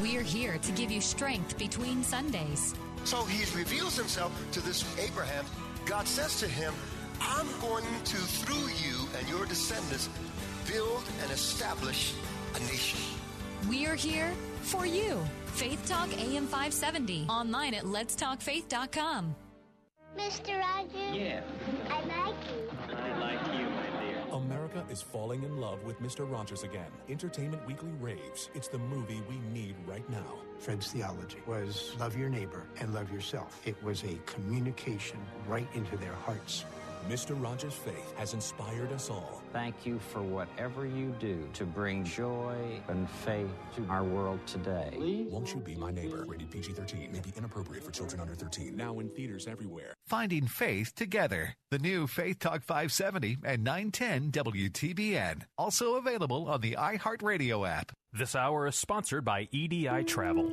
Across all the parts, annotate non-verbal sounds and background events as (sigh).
We're here to give you strength between Sundays. So he reveals himself to this Abraham. God says to him, I'm going to, through you and your descendants, build and establish a nation. We're here for you. Faith Talk AM 570. Online at letstalkfaith.com. Mr. Rogers? Yeah. I like you. I like you, my dear. America is falling in love with Mr. Rogers again. Entertainment Weekly raves. It's the movie we need right now. Fred's theology was love your neighbor and love yourself. It was a communication right into their hearts. Mr. Rogers' faith has inspired us all. Thank you for whatever you do to bring joy and faith to our world today. Won't you be my neighbor? Rated PG 13. May be inappropriate for children under 13. Now in theaters everywhere. Finding Faith Together. The new Faith Talk 570 and 910 WTBN. Also available on the iHeartRadio app. This hour is sponsored by EDI Travel.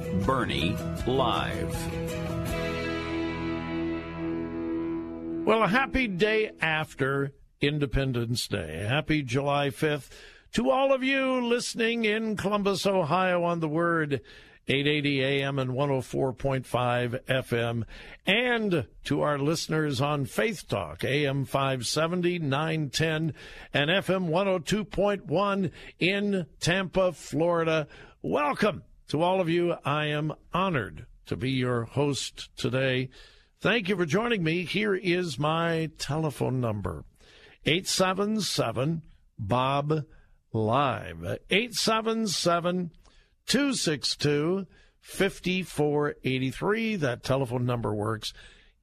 Burney Live. Well, a happy day after Independence Day. Happy July 5th to all of you listening in Columbus, Ohio on the Word. 880 AM and 104.5 FM, and to our listeners on Faith Talk, AM 570, 910, and FM 102.1 in Tampa, Florida. Welcome to all of you. I am honored to be your host today. Thank you for joining me. Here is my telephone number 877 Bob Live. 877 262 5483. That telephone number works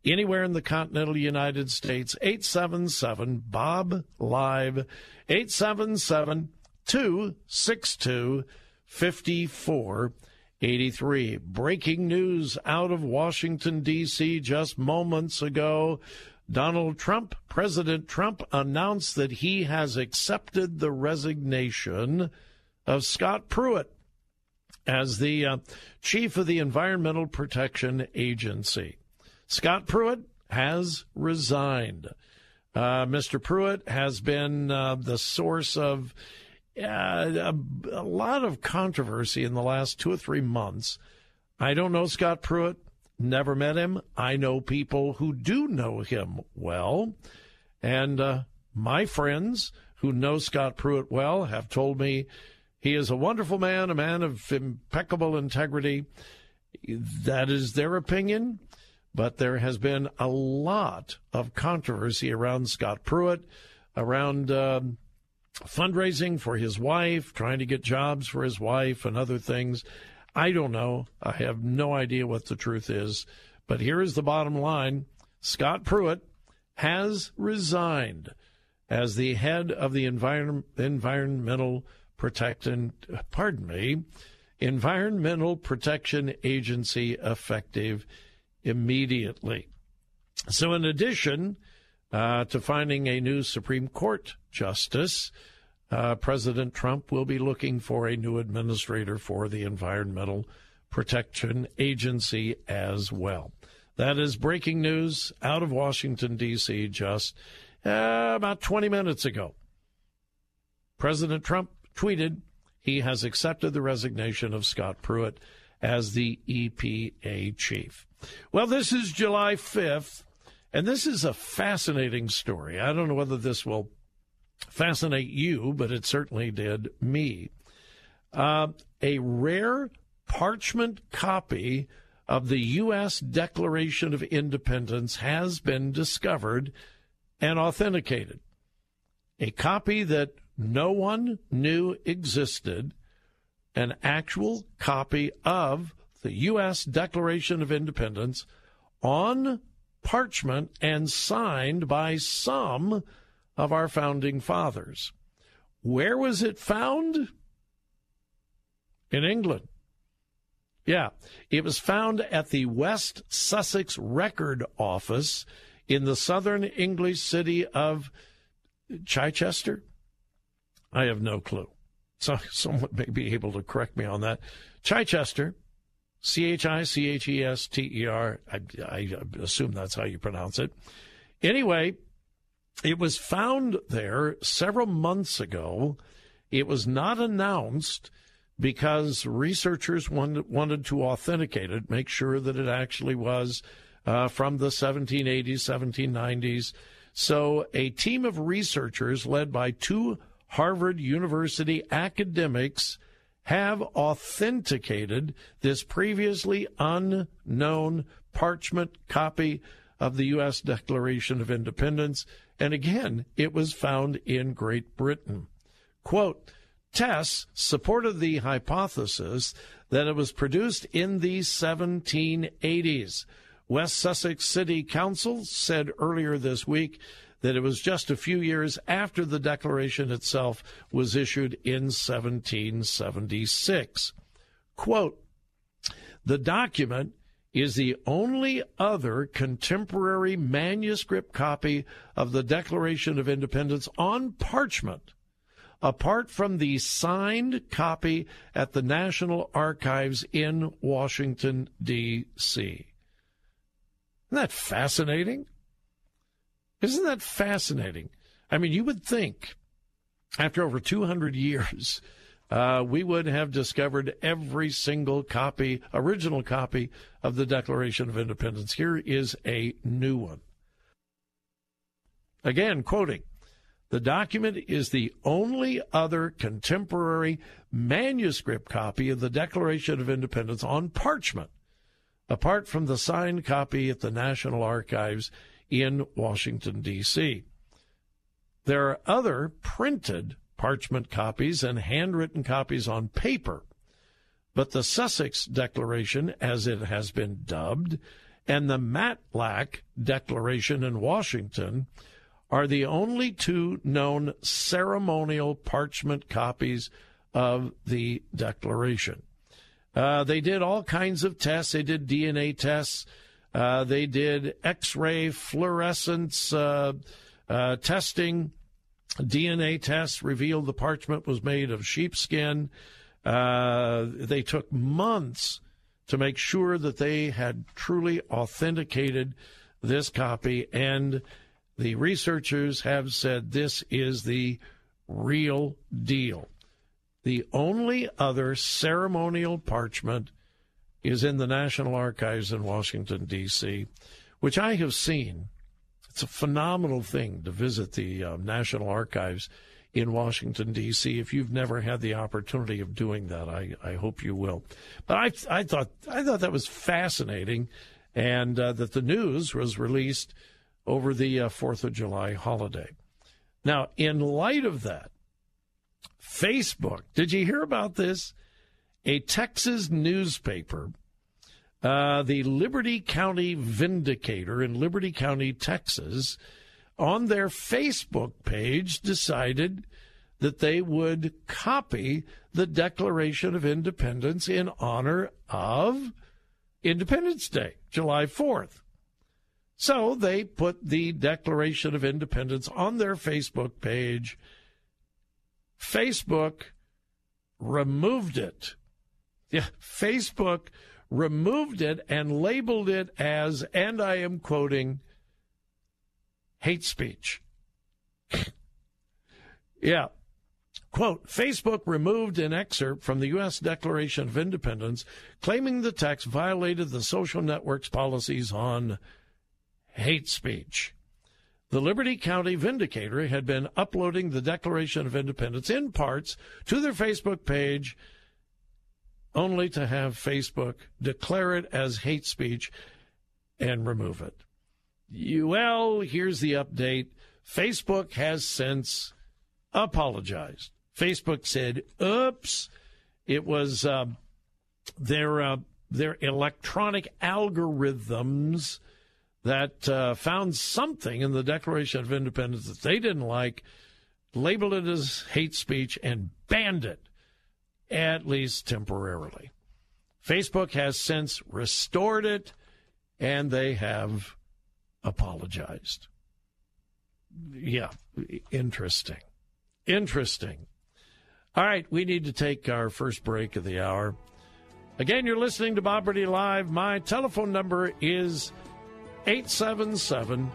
anywhere in the continental United States. 877 Bob Live. 877 262 5483. Breaking news out of Washington, D.C. just moments ago. Donald Trump, President Trump, announced that he has accepted the resignation of Scott Pruitt as the uh, chief of the Environmental Protection Agency. Scott Pruitt has resigned. Uh, Mr. Pruitt has been uh, the source of uh, a, a, lot of controversy in the last two or three months. I don't know Scott Pruitt, never met him. I know people who do know him well. And uh, my friends who know Scott Pruitt well have told me he is a wonderful man, a man of impeccable integrity. That is their opinion, but there has been a lot of controversy around Scott Pruitt, around um, fundraising for his wife, trying to get jobs for his wife, and other things. I don't know. I have no idea what the truth is. But here is the bottom line Scott Pruitt has resigned as the head of the environ- Environmental Protection, pardon me, Environmental Protection Agency effective immediately. So, in addition uh, to finding a new Supreme Court justice, uh, President Trump will be looking for a new administrator for the Environmental Protection Agency as well. That is breaking news out of Washington, D.C., just uh, about 20 minutes ago. President Trump tweeted he has accepted the resignation of Scott Pruitt as the EPA chief. Well, this is July 5th, and this is a fascinating story. I don't know whether this will fascinate you, but it certainly did me. Uh, a rare parchment copy of the U.S. Declaration of Independence has been discovered and authenticated. A copy that no one knew existed, an actual copy of the U.S. Declaration of Independence on parchment and signed by some of our founding fathers. Where was it found? In England. Yeah, it was found at the West Sussex Record Office in the southern English city of Chichester. I have no clue. So (laughs) someone may be able to correct me on that. Chichester, C H I C H E S T E R. I assume that's how you pronounce it. Anyway, it was found there several months ago. It was not announced because researchers wanted, wanted to authenticate it, make sure that it actually was uh, from the 1780s, 1790s. So, a team of researchers led by two Harvard University academics have authenticated this previously unknown parchment copy of the U.S. Declaration of Independence. And again, it was found in Great Britain. Quote, tests supported the hypothesis that it was produced in the 1780s. West Sussex City Council said earlier this week that it was just a few years after the Declaration itself was issued in 1776. Quote, the document is the only other contemporary manuscript copy of the Declaration of Independence on parchment, apart from the signed copy at the National Archives in Washington, D.C. Isn't that fascinating? Isn't that fascinating? I mean, you would think after over 200 years, uh, we would have discovered every single copy, original copy of the Declaration of Independence. Here is a new one. Again, quoting The document is the only other contemporary manuscript copy of the Declaration of Independence on parchment, apart from the signed copy at the National Archives in Washington, D.C. There are other printed parchment copies and handwritten copies on paper, but the Sussex Declaration, as it has been dubbed, and the Matlack Declaration in Washington are the only two known ceremonial parchment copies of the Declaration. Uh, they did all kinds of tests. They did DNA tests. Uh, they did X ray fluorescence uh, uh, testing. DNA tests revealed the parchment was made of sheepskin. Uh, they took months to make sure that they had truly authenticated this copy. And the researchers have said this is the real deal. The only other ceremonial parchment is in the National Archives in Washington, D.C., which I have seen. It's a phenomenal thing to visit the uh, National Archives in Washington, D.C. If you've never had the opportunity of doing that, I, I hope you will. But I, I, thought, I thought that was fascinating and uh, that the news was released over the uh, 4th of July holiday. Now, in light of that, Facebook, did you hear about this? A Texas newspaper, uh, the Liberty County Vindicator in Liberty County, Texas, on their Facebook page decided that they would copy the Declaration of Independence in honor of Independence Day, July 4th. So they put the Declaration of Independence on their Facebook page. Facebook removed it. Yeah, Facebook removed it and labeled it as, and I am quoting, hate speech. (laughs) yeah. Quote Facebook removed an excerpt from the U.S. Declaration of Independence claiming the text violated the social network's policies on hate speech. The Liberty County Vindicator had been uploading the Declaration of Independence in parts to their Facebook page, only to have Facebook declare it as hate speech and remove it. Well, here's the update Facebook has since apologized. Facebook said, oops, it was uh, their, uh, their electronic algorithms that uh, found something in the Declaration of Independence that they didn't like, labeled it as hate speech, and banned it, at least temporarily. Facebook has since restored it, and they have apologized. Yeah, interesting. Interesting. All right, we need to take our first break of the hour. Again, you're listening to Bob Burney Live. My telephone number is 877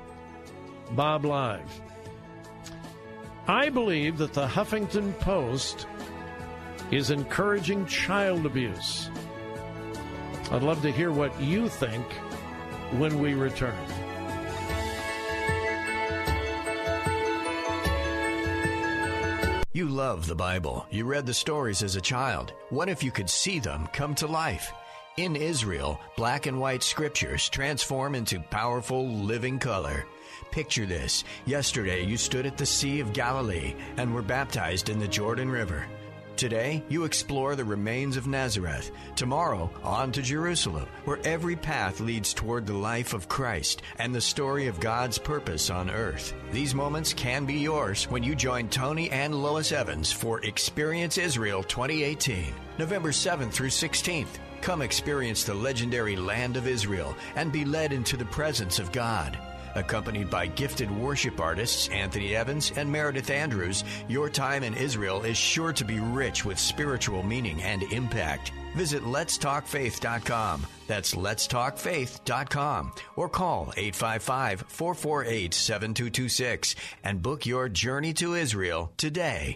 Bob Live. I believe that the Huffington Post is encouraging child abuse. I'd love to hear what you think when we return. You love the Bible. You read the stories as a child. What if you could see them come to life? In Israel, black and white scriptures transform into powerful living color. Picture this. Yesterday, you stood at the Sea of Galilee and were baptized in the Jordan River. Today, you explore the remains of Nazareth. Tomorrow, on to Jerusalem, where every path leads toward the life of Christ and the story of God's purpose on earth. These moments can be yours when you join Tony and Lois Evans for Experience Israel 2018, November 7th through 16th. Come experience the legendary land of Israel and be led into the presence of God. Accompanied by gifted worship artists Anthony Evans and Meredith Andrews, your time in Israel is sure to be rich with spiritual meaning and impact. Visit letstalkfaith.com. That's letstalkfaith.com or call 855 448 7226 and book your journey to Israel today.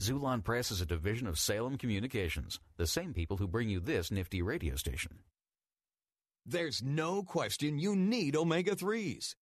Xulon Press is a division of Salem Communications, the same people who bring you this nifty radio station. There's no question you need omega 3s.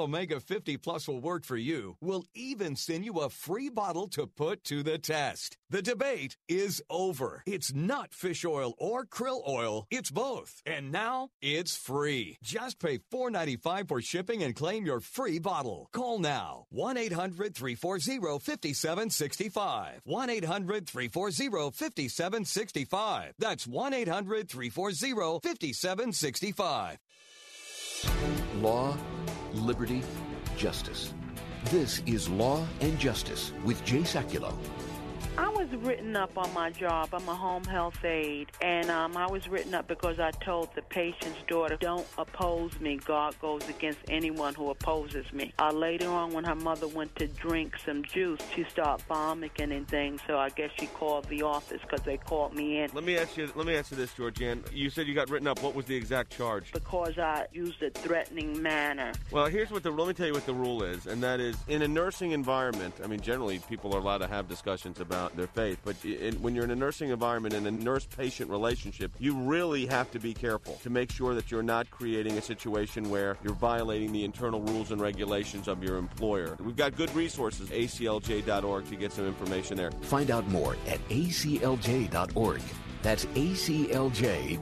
Omega 50 Plus will work for you. We'll even send you a free bottle to put to the test. The debate is over. It's not fish oil or krill oil, it's both. And now it's free. Just pay $4.95 for shipping and claim your free bottle. Call now 1 800 340 5765. 1 800 340 5765. That's 1 800 340 5765. Law, liberty, justice. This is Law and Justice with Jay Sekulow. I was written up on my job. I'm a home health aide, and um, I was written up because I told the patient's daughter, "Don't oppose me. God goes against anyone who opposes me." Uh, later on, when her mother went to drink some juice, she started vomiting and things. So I guess she called the office because they called me in. Let me ask you. Let me ask you this, Georgianne. You said you got written up. What was the exact charge? Because I used a threatening manner. Well, here's what the. Let me tell you what the rule is, and that is in a nursing environment. I mean, generally people are allowed to have discussions about their faith, but in, when you're in a nursing environment in a nurse-patient relationship, you really have to be careful to make sure that you're not creating a situation where you're violating the internal rules and regulations of your employer. We've got good resources, aclj.org, to get some information there. Find out more at aclj.org. That's aclj.org.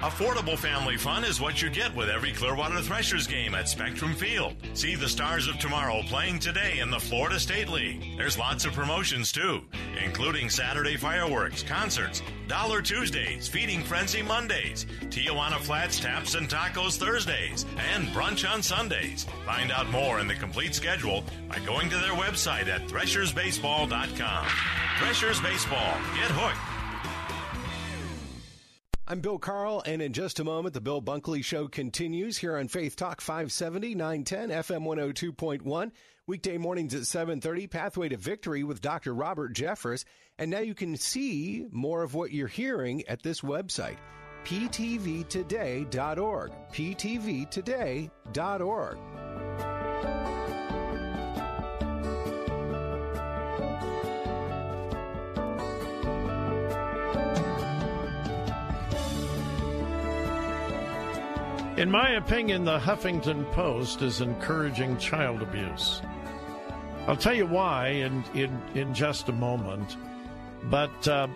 Affordable family fun is what you get with every Clearwater Threshers game at Spectrum Field. See the stars of tomorrow playing today in the Florida State League. There's lots of promotions too, including Saturday fireworks, concerts, Dollar Tuesdays, Feeding Frenzy Mondays, Tijuana Flats Taps and Tacos Thursdays, and brunch on Sundays. Find out more and the complete schedule by going to their website at threshersbaseball.com. Threshers Baseball. Get hooked. I'm Bill Carl, and in just a moment, the Bill Bunkley Show continues here on Faith Talk 570, 910, FM 102.1. Weekday mornings at 7.30, Pathway to Victory with Dr. Robert Jeffress. And now you can see more of what you're hearing at this website, ptvtoday.org, ptvtoday.org. In my opinion, the Huffington Post is encouraging child abuse. I'll tell you why in, in, in just a moment. But uh,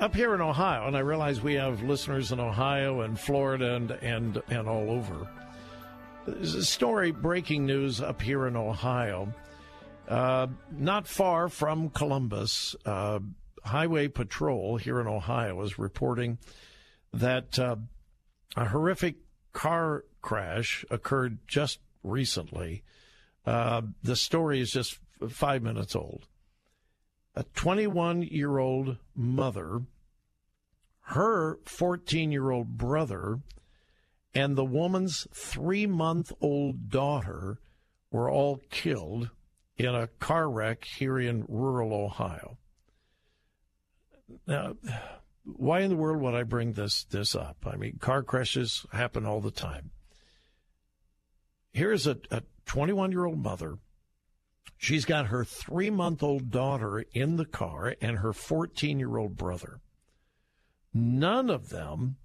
up here in Ohio, and I realize we have listeners in Ohio and Florida and, and, and all over. There's a story, breaking news up here in Ohio. Uh, not far from Columbus, uh, Highway Patrol here in Ohio is reporting that uh, a horrific car crash occurred just recently. Uh, the story is just five minutes old. A 21 year old mother, her 14 year old brother, and the woman's three month old daughter were all killed in a car wreck here in rural Ohio. Now, why in the world would I bring this this up? I mean, car crashes happen all the time. Here's a 21 year old mother. She's got her three month old daughter in the car and her 14 year old brother. None of them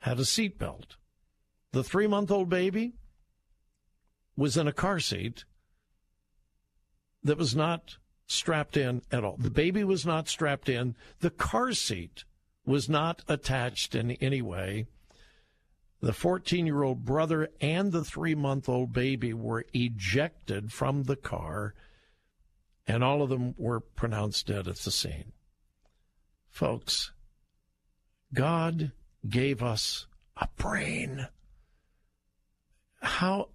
had a seatbelt. The three month old baby was in a car seat that was not strapped in at all. The baby was not strapped in. The car seat was not attached in any way. The 14 year old brother and the three month old baby were ejected from the car, and all of them were pronounced dead at the scene. Folks, God gave us a brain. How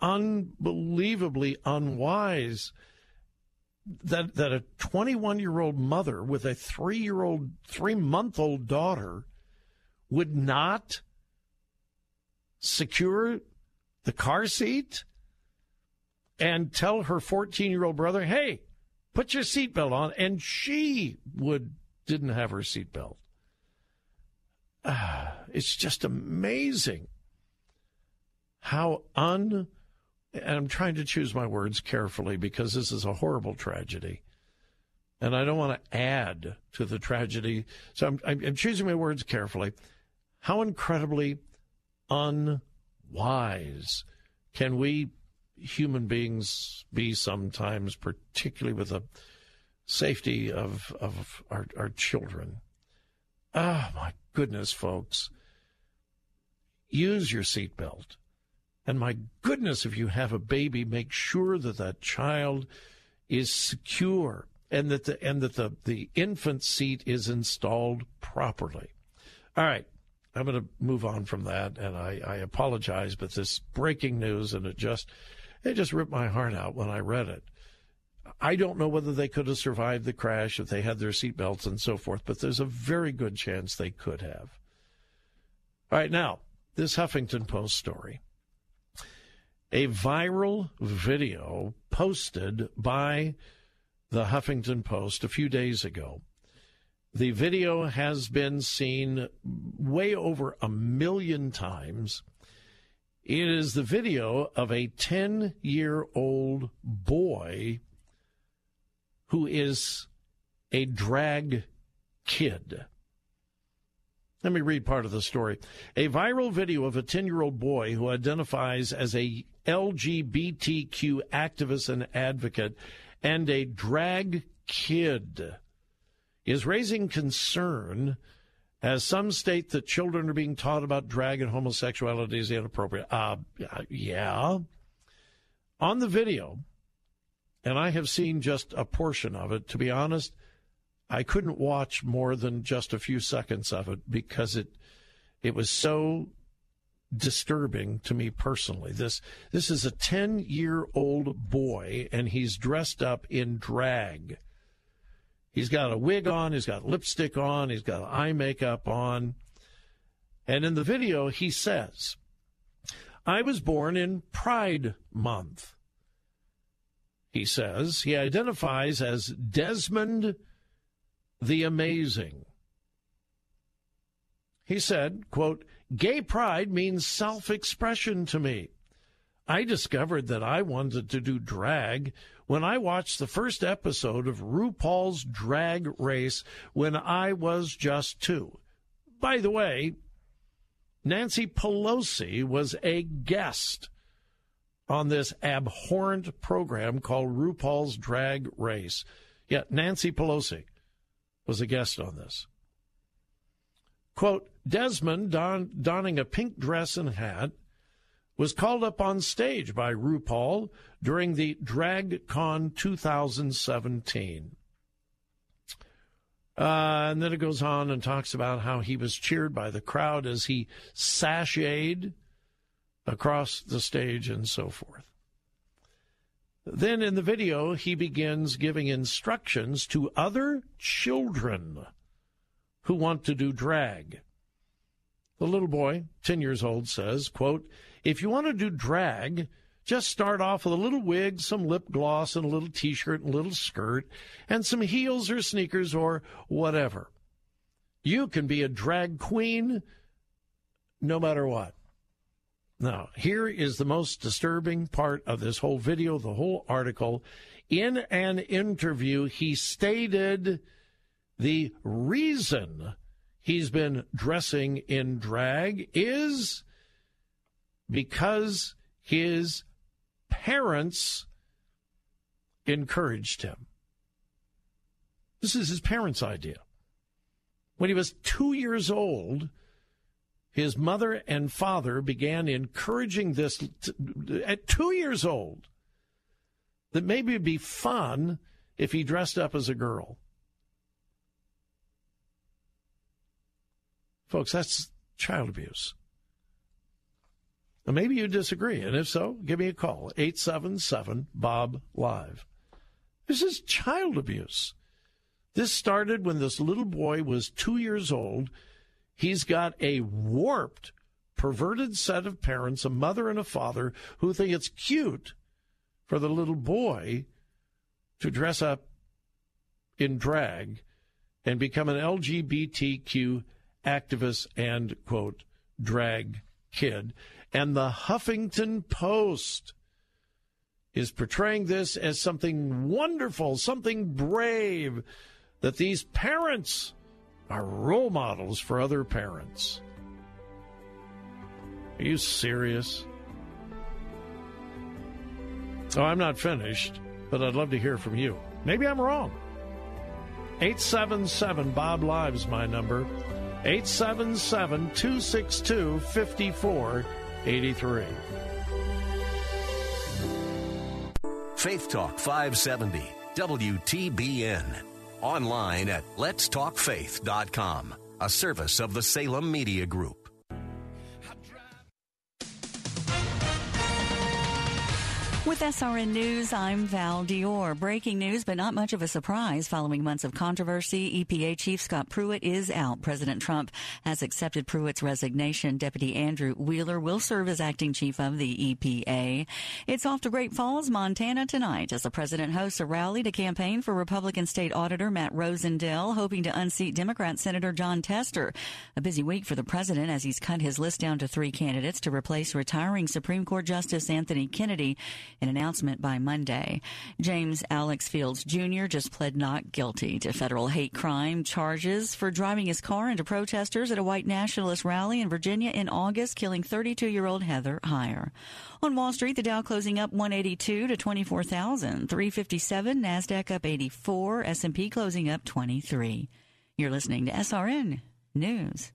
unbelievably unwise that that a 21 year old mother with a three year old three month old daughter would not secure the car seat and tell her 14 year old brother, hey, put your seatbelt on. And she would didn't have her seatbelt. Ah, it's just amazing how un and I'm trying to choose my words carefully because this is a horrible tragedy. And I don't want to add to the tragedy. So I'm, I'm choosing my words carefully. How incredibly unwise can we human beings be sometimes, particularly with the safety of, of our, our children? Oh, my goodness, folks. Use your seatbelt. And my goodness, if you have a baby, make sure that that child is secure and that the and that the, the infant seat is installed properly. All right. I'm going to move on from that, and I, I apologize, but this breaking news, and it just it just ripped my heart out when I read it. I don't know whether they could have survived the crash if they had their seatbelts and so forth, but there's a very good chance they could have. All right, now, this Huffington Post story. A viral video posted by the Huffington Post a few days ago the video has been seen way over a million times. It is the video of a 10 year old boy who is a drag kid. Let me read part of the story. A viral video of a 10 year old boy who identifies as a LGBTQ activist and advocate and a drag kid is raising concern as some state that children are being taught about drag and homosexuality is inappropriate. Uh, yeah. On the video, and I have seen just a portion of it, to be honest, I couldn't watch more than just a few seconds of it because it it was so disturbing to me personally. This this is a 10-year-old boy and he's dressed up in drag. He's got a wig on, he's got lipstick on, he's got eye makeup on. And in the video, he says, I was born in Pride Month. He says he identifies as Desmond the Amazing. He said, quote, Gay pride means self expression to me. I discovered that I wanted to do drag when I watched the first episode of RuPaul's Drag Race when I was just two. By the way, Nancy Pelosi was a guest on this abhorrent program called RuPaul's Drag Race. Yeah, Nancy Pelosi was a guest on this. Quote Desmond, don- donning a pink dress and hat, was called up on stage by RuPaul during the DragCon 2017. Uh, and then it goes on and talks about how he was cheered by the crowd as he sashayed across the stage and so forth. Then in the video, he begins giving instructions to other children who want to do drag. The little boy, 10 years old, says, quote, if you want to do drag, just start off with a little wig, some lip gloss, and a little t shirt and a little skirt, and some heels or sneakers or whatever. You can be a drag queen no matter what. Now, here is the most disturbing part of this whole video, the whole article. In an interview, he stated the reason he's been dressing in drag is because his parents encouraged him. This is his parents' idea. When he was two years old, his mother and father began encouraging this at two years old that maybe it'd be fun if he dressed up as a girl. Folks, that's child abuse. Maybe you disagree, and if so, give me a call 877 Bob Live. This is child abuse. This started when this little boy was two years old. He's got a warped perverted set of parents, a mother and a father, who think it's cute for the little boy to dress up in drag and become an LGBTQ activist and, quote, drag kid. And the Huffington Post is portraying this as something wonderful, something brave, that these parents are role models for other parents. Are you serious? Oh, I'm not finished, but I'd love to hear from you. Maybe I'm wrong. 877 Bob Lives, my number. 877 262 5483. Faith Talk 570, WTBN. Online at letstalkfaith.com, a service of the Salem Media Group. With SRN News, I'm Val Dior. Breaking news, but not much of a surprise. Following months of controversy, EPA Chief Scott Pruitt is out. President Trump has accepted Pruitt's resignation. Deputy Andrew Wheeler will serve as acting chief of the EPA. It's off to Great Falls, Montana tonight as the president hosts a rally to campaign for Republican State Auditor Matt Rosendale, hoping to unseat Democrat Senator Jon Tester. A busy week for the president as he's cut his list down to three candidates to replace retiring Supreme Court Justice Anthony Kennedy an announcement by Monday. James Alex Fields Jr. just pled not guilty to federal hate crime charges for driving his car into protesters at a white nationalist rally in Virginia in August, killing 32 year old Heather Heyer. On Wall Street, the Dow closing up 182 to 24,357, Nasdaq up 84, S&P closing up 23. You're listening to SRN News.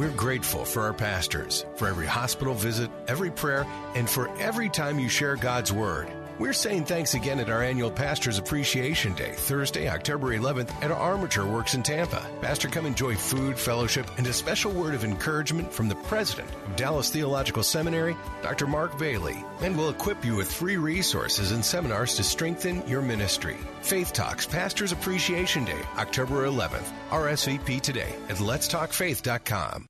We're grateful for our pastors, for every hospital visit, every prayer, and for every time you share God's Word. We're saying thanks again at our annual Pastors Appreciation Day, Thursday, October 11th, at Armature Works in Tampa. Pastor, come enjoy food, fellowship, and a special word of encouragement from the president of Dallas Theological Seminary, Dr. Mark Bailey, and we'll equip you with free resources and seminars to strengthen your ministry. Faith Talks Pastors Appreciation Day, October 11th. RSVP today at letstalkfaith.com.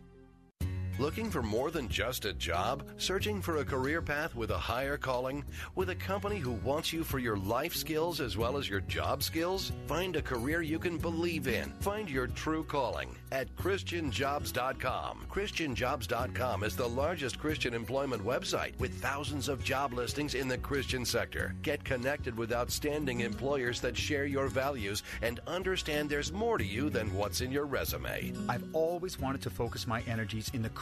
Looking for more than just a job? Searching for a career path with a higher calling? With a company who wants you for your life skills as well as your job skills? Find a career you can believe in. Find your true calling at ChristianJobs.com. ChristianJobs.com is the largest Christian employment website with thousands of job listings in the Christian sector. Get connected with outstanding employers that share your values and understand there's more to you than what's in your resume. I've always wanted to focus my energies in the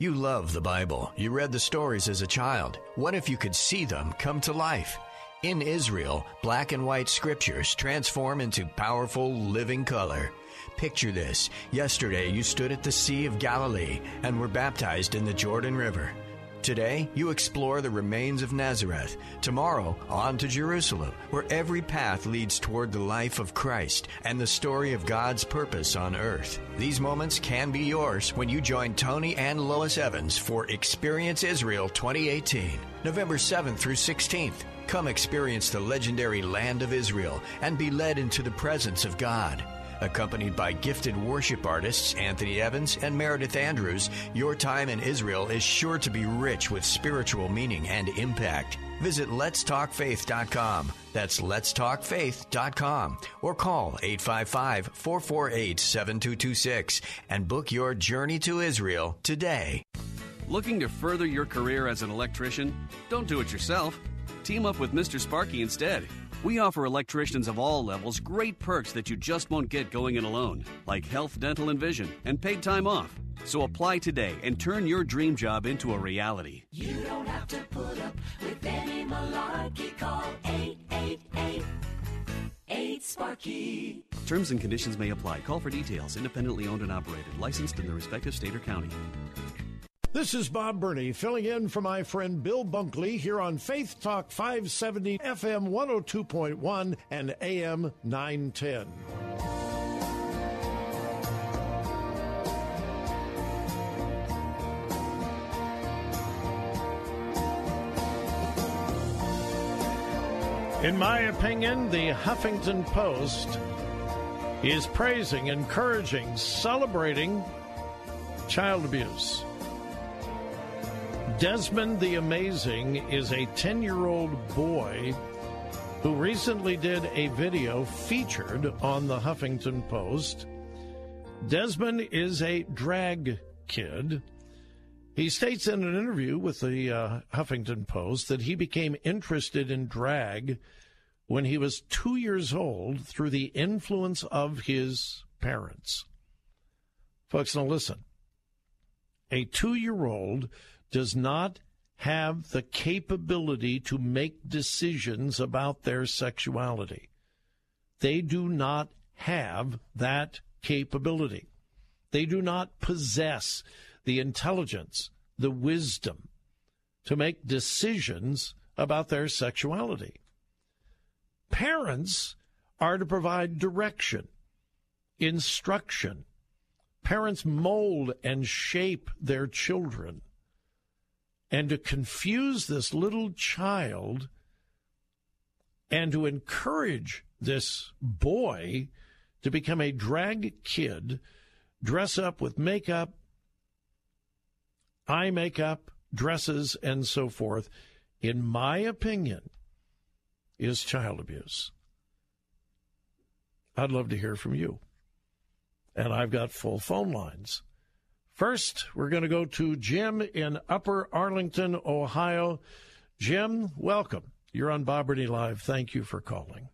You love the Bible. You read the stories as a child. What if you could see them come to life? In Israel, black and white scriptures transform into powerful living color. Picture this. Yesterday you stood at the Sea of Galilee and were baptized in the Jordan River. Today, you explore the remains of Nazareth. Tomorrow, on to Jerusalem, where every path leads toward the life of Christ and the story of God's purpose on earth. These moments can be yours when you join Tony and Lois Evans for Experience Israel 2018, November 7th through 16th. Come experience the legendary land of Israel and be led into the presence of God. Accompanied by gifted worship artists Anthony Evans and Meredith Andrews, your time in Israel is sure to be rich with spiritual meaning and impact. Visit letstalkfaith.com. That's letstalkfaith.com or call 855-448-7226 and book your journey to Israel today. Looking to further your career as an electrician? Don't do it yourself. Team up with Mr. Sparky instead. We offer electricians of all levels great perks that you just won't get going it alone, like health, dental, and vision, and paid time off. So apply today and turn your dream job into a reality. You don't have to put up with any malarkey. Call 888 8 Sparky. Terms and conditions may apply. Call for details. Independently owned and operated. Licensed in the respective state or county. This is Bob Burney filling in for my friend Bill Bunkley here on Faith Talk 570 FM 102.1 and AM 910. In my opinion, the Huffington Post is praising, encouraging, celebrating child abuse. Desmond the Amazing is a 10 year old boy who recently did a video featured on the Huffington Post. Desmond is a drag kid. He states in an interview with the uh, Huffington Post that he became interested in drag when he was two years old through the influence of his parents. Folks, now listen. A two year old does not have the capability to make decisions about their sexuality. They do not have that capability. They do not possess the intelligence, the wisdom to make decisions about their sexuality. Parents are to provide direction, instruction. Parents mold and shape their children. And to confuse this little child and to encourage this boy to become a drag kid, dress up with makeup, eye makeup, dresses, and so forth, in my opinion, is child abuse. I'd love to hear from you. And I've got full phone lines. First, we're going to go to Jim in Upper Arlington, Ohio. Jim, welcome. You're on Bob Burney Live. Thank you for calling.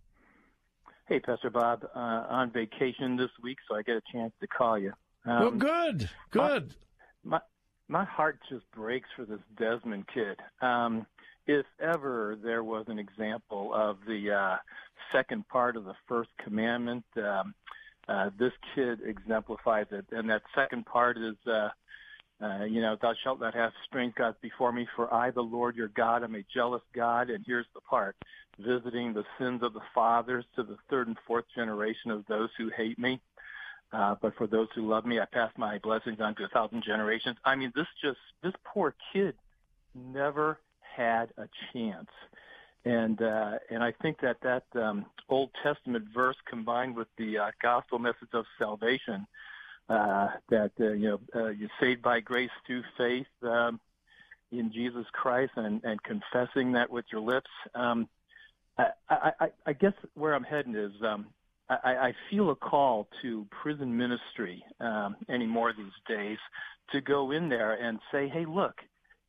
Hey, Pastor Bob. Uh, on vacation this week, so I get a chance to call you. Um, well, good, good. My, my, my heart just breaks for this Desmond kid. Um, if ever there was an example of the uh, second part of the first commandment, um, uh, this kid exemplifies it. And that second part is, uh, uh, you know, thou shalt not have strange gods before me, for I, the Lord your God, am a jealous God. And here's the part visiting the sins of the fathers to the third and fourth generation of those who hate me. Uh, but for those who love me, I pass my blessings on to a thousand generations. I mean, this just, this poor kid never had a chance. And uh, and I think that that um, Old Testament verse combined with the uh, gospel message of salvation, uh, that uh, you know uh, you're saved by grace through faith um, in Jesus Christ, and, and confessing that with your lips. Um, I, I, I guess where I'm heading is um, I, I feel a call to prison ministry um, anymore these days to go in there and say, hey, look,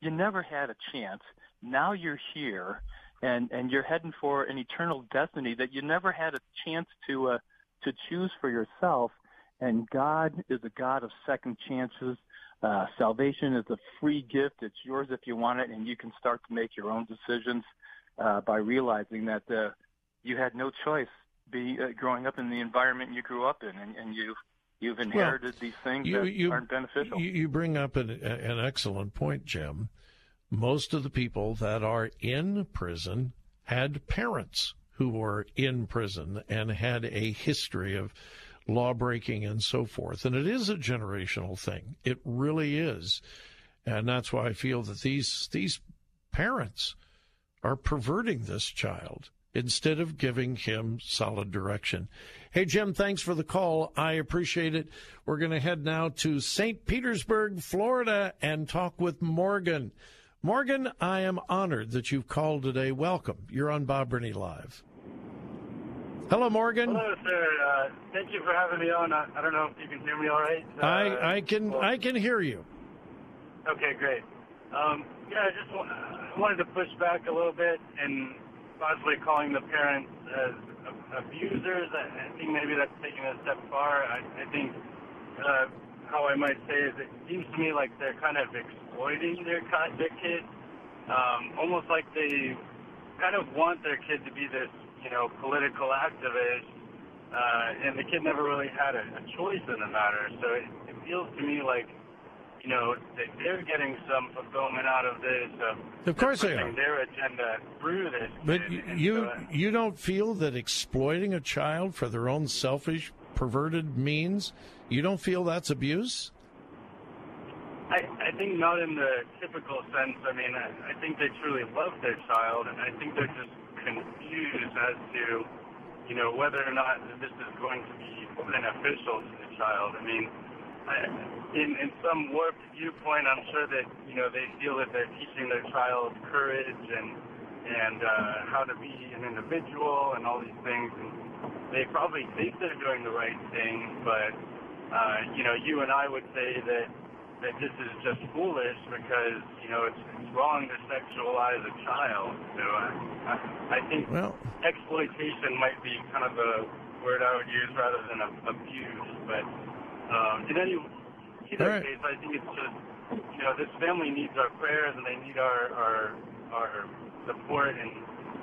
you never had a chance. Now you're here and and you're heading for an eternal destiny that you never had a chance to uh, to choose for yourself. And God is a God of second chances. Uh, salvation is a free gift; it's yours if you want it, and you can start to make your own decisions uh, by realizing that uh, you had no choice. Be uh, growing up in the environment you grew up in, and, and you you've inherited well, these things you, that you, aren't beneficial. You, you bring up an, an excellent point, Jim most of the people that are in prison had parents who were in prison and had a history of law breaking and so forth. And it is a generational thing. It really is. And that's why I feel that these these parents are perverting this child instead of giving him solid direction. Hey, Jim, thanks for the call. I appreciate it. We're going to head now to St. Petersburg, Florida, and talk with Morgan. Morgan, I am honored that you've called today. Welcome. You're on Bob Burney Live. Hello, Morgan. Hello, sir. Uh, thank you for having me on. I, I, don't know if you can hear me all right. Uh, I, I can well, I can hear you. Okay, great. Um, yeah, I just w- I wanted to push back a little bit and possibly calling the parents as abusers. I, I think maybe that's taking a step far. I, I think uh, how I might say is it seems to me like they're kind of exploiting their their kid, um, almost like they kind of want their kid to be this, you know, political activist, uh, and the kid never really had a, a choice in the matter. So it, it feels to me like, you know, that they're getting some fulfillment out of this. Of, of course they are. Their agenda through this. But you so, you don't feel that exploiting a child for their own selfish, perverted means, you don't feel that's abuse? I, I think not in the typical sense. I mean, I, I think they truly love their child, and I think they're just confused as to, you know, whether or not this is going to be beneficial to the child. I mean, I, in in some warped viewpoint, I'm sure that you know they feel that they're teaching their child courage and and uh, how to be an individual and all these things. And they probably think they're doing the right thing, but uh, you know, you and I would say that that this is just foolish because you know it's, it's wrong to sexualize a child. So I, I, I think well, exploitation might be kind of the word I would use rather than a, abuse. But um, in any either right. case, I think it's just you know this family needs our prayers and they need our our our support and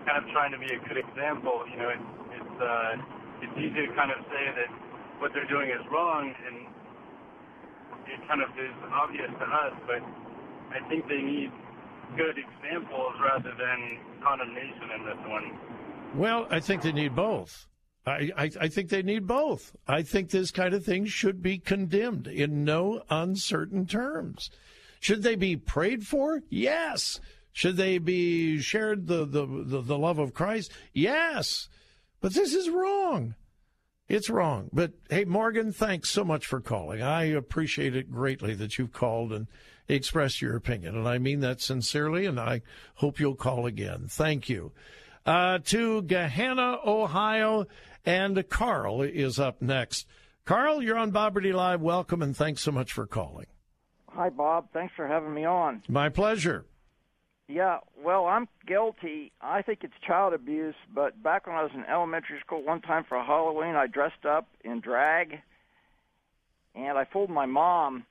kind of trying to be a good example. You know, it, it's uh, it's easy to kind of say that what they're doing is wrong and it kind of is obvious to us, but I think they need good examples rather than condemnation in this one. Well, I think they need both. I, I, I, think they need both. I think this kind of thing should be condemned in no uncertain terms. Should they be prayed for? Yes. Should they be shared the, the, the, the love of Christ? Yes. But this is wrong. It's wrong. But hey, Morgan, thanks so much for calling. I appreciate it greatly that you've called and expressed your opinion. And I mean that sincerely, and I hope you'll call again. Thank you. Uh, to Gahanna, Ohio, and Carl is up next. Carl, you're on Bob Burney Live. Welcome, and thanks so much for calling. Hi, Bob. Thanks for having me on. My pleasure. Yeah, well, I'm guilty. I think it's child abuse, but back when I was in elementary school, one time for Halloween, I dressed up in drag, and I fooled my mom.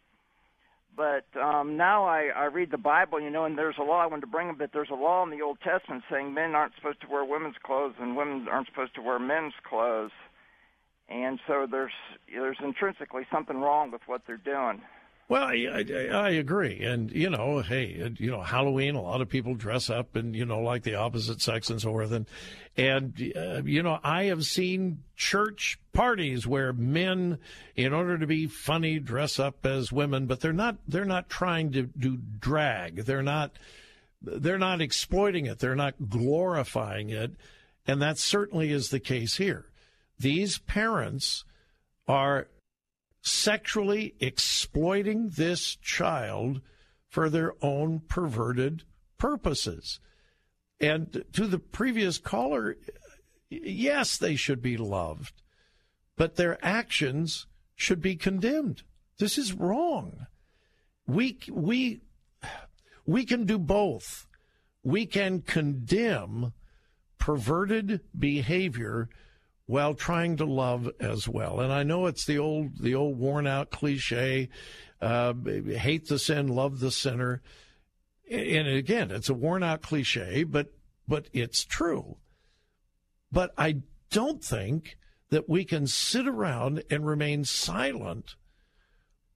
But um, now I, I read the Bible, you know, and there's a law. I wanted to bring up that there's a law in the Old Testament saying men aren't supposed to wear women's clothes and women aren't supposed to wear men's clothes, and so there's there's intrinsically something wrong with what they're doing. Well, I, I, I, agree, and you know, hey, you know, Halloween, a lot of people dress up and you know, like the opposite sex and so forth, and and uh, you know, I have seen church parties where men, in order to be funny, dress up as women, but they're not they're not trying to do drag, they're not they're not exploiting it, they're not glorifying it, and that certainly is the case here. These parents are sexually exploiting this child for their own perverted purposes. And to the previous caller, yes, they should be loved, but their actions should be condemned. This is wrong. We, we, we can do both. We can condemn perverted behavior while trying to love as well. And I know it's the old the old worn out cliche, uh, hate the sin, love the sinner. And again, it's a worn out cliche, but but it's true. But I don't think that we can sit around and remain silent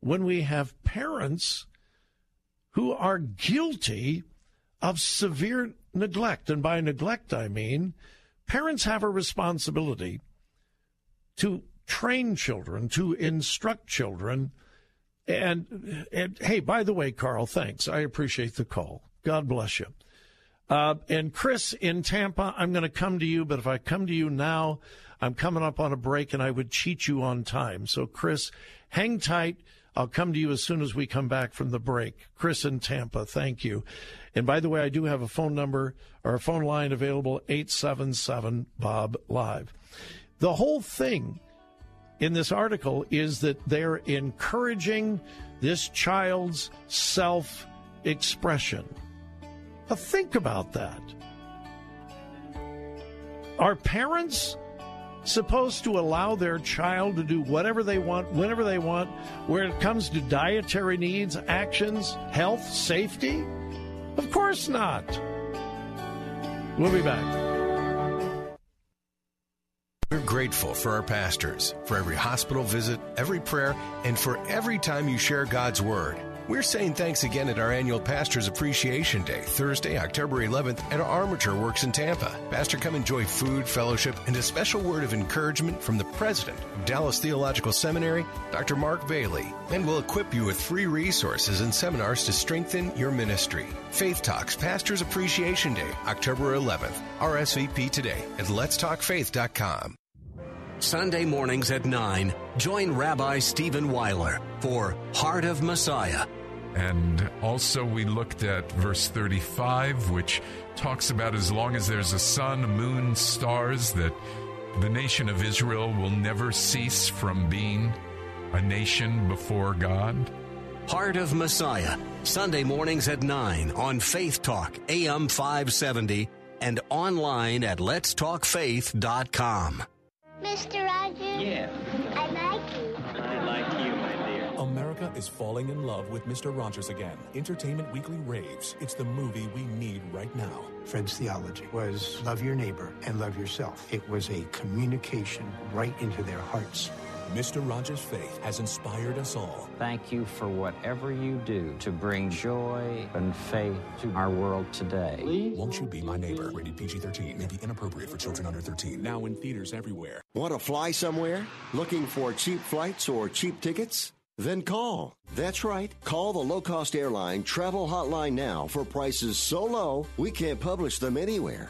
when we have parents who are guilty of severe neglect. And by neglect, I mean parents have a responsibility to train children, to instruct children. And, and hey, by the way, Carl, thanks. I appreciate the call. God bless you. Uh, and Chris in Tampa, I'm going to come to you, but if I come to you now, I'm coming up on a break and I would cheat you on time. So, Chris, hang tight. I'll come to you as soon as we come back from the break. Chris in Tampa, thank you. And by the way, I do have a phone number or a phone line available 877 Bob Live. The whole thing in this article is that they're encouraging this child's self expression. Now, think about that. Are parents supposed to allow their child to do whatever they want, whenever they want, where it comes to dietary needs, actions, health, safety? Of course not. We'll be back. We're grateful for our pastors, for every hospital visit, every prayer, and for every time you share God's Word. We're saying thanks again at our annual Pastors Appreciation Day, Thursday, October 11th, at Armature Works in Tampa. Pastor, come enjoy food, fellowship, and a special word of encouragement from the president of Dallas Theological Seminary, Dr. Mark Bailey. And we'll equip you with free resources and seminars to strengthen your ministry. Faith Talks Pastors Appreciation Day, October 11th. RSVP today at letstalkfaith.com. Sunday mornings at 9, join Rabbi Stephen Weiler for Heart of Messiah. And also, we looked at verse 35, which talks about as long as there's a sun, moon, stars, that the nation of Israel will never cease from being a nation before God. Heart of Messiah, Sunday mornings at 9 on Faith Talk, AM 570, and online at letstalkfaith.com. Mr. Rogers? Yeah. I like you. I like you, my dear. America is falling in love with Mr. Rogers again. Entertainment Weekly raves. It's the movie we need right now. Fred's theology was love your neighbor and love yourself. It was a communication right into their hearts. Mr. Rogers' faith has inspired us all. Thank you for whatever you do to bring joy and faith to our world today. Won't you be my neighbor? Rated PG 13. May be inappropriate for children under 13. Now in theaters everywhere. Want to fly somewhere? Looking for cheap flights or cheap tickets? Then call. That's right. Call the low cost airline travel hotline now for prices so low we can't publish them anywhere.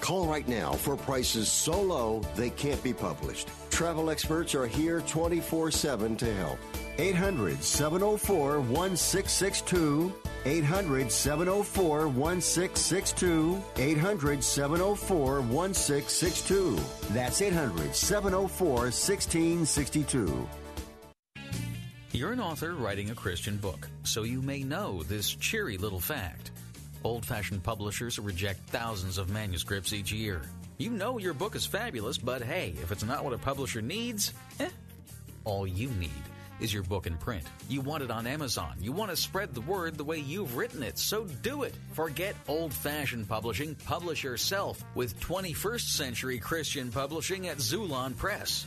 Call right now for prices so low they can't be published. Travel experts are here 24 7 to help. 800 704 1662. 800 704 1662. 800 704 1662. That's 800 704 1662. You're an author writing a Christian book, so you may know this cheery little fact. Old fashioned publishers reject thousands of manuscripts each year. You know your book is fabulous, but hey, if it's not what a publisher needs, eh, all you need is your book in print. You want it on Amazon. You want to spread the word the way you've written it, so do it. Forget old fashioned publishing. Publish yourself with 21st century Christian publishing at Xulon Press.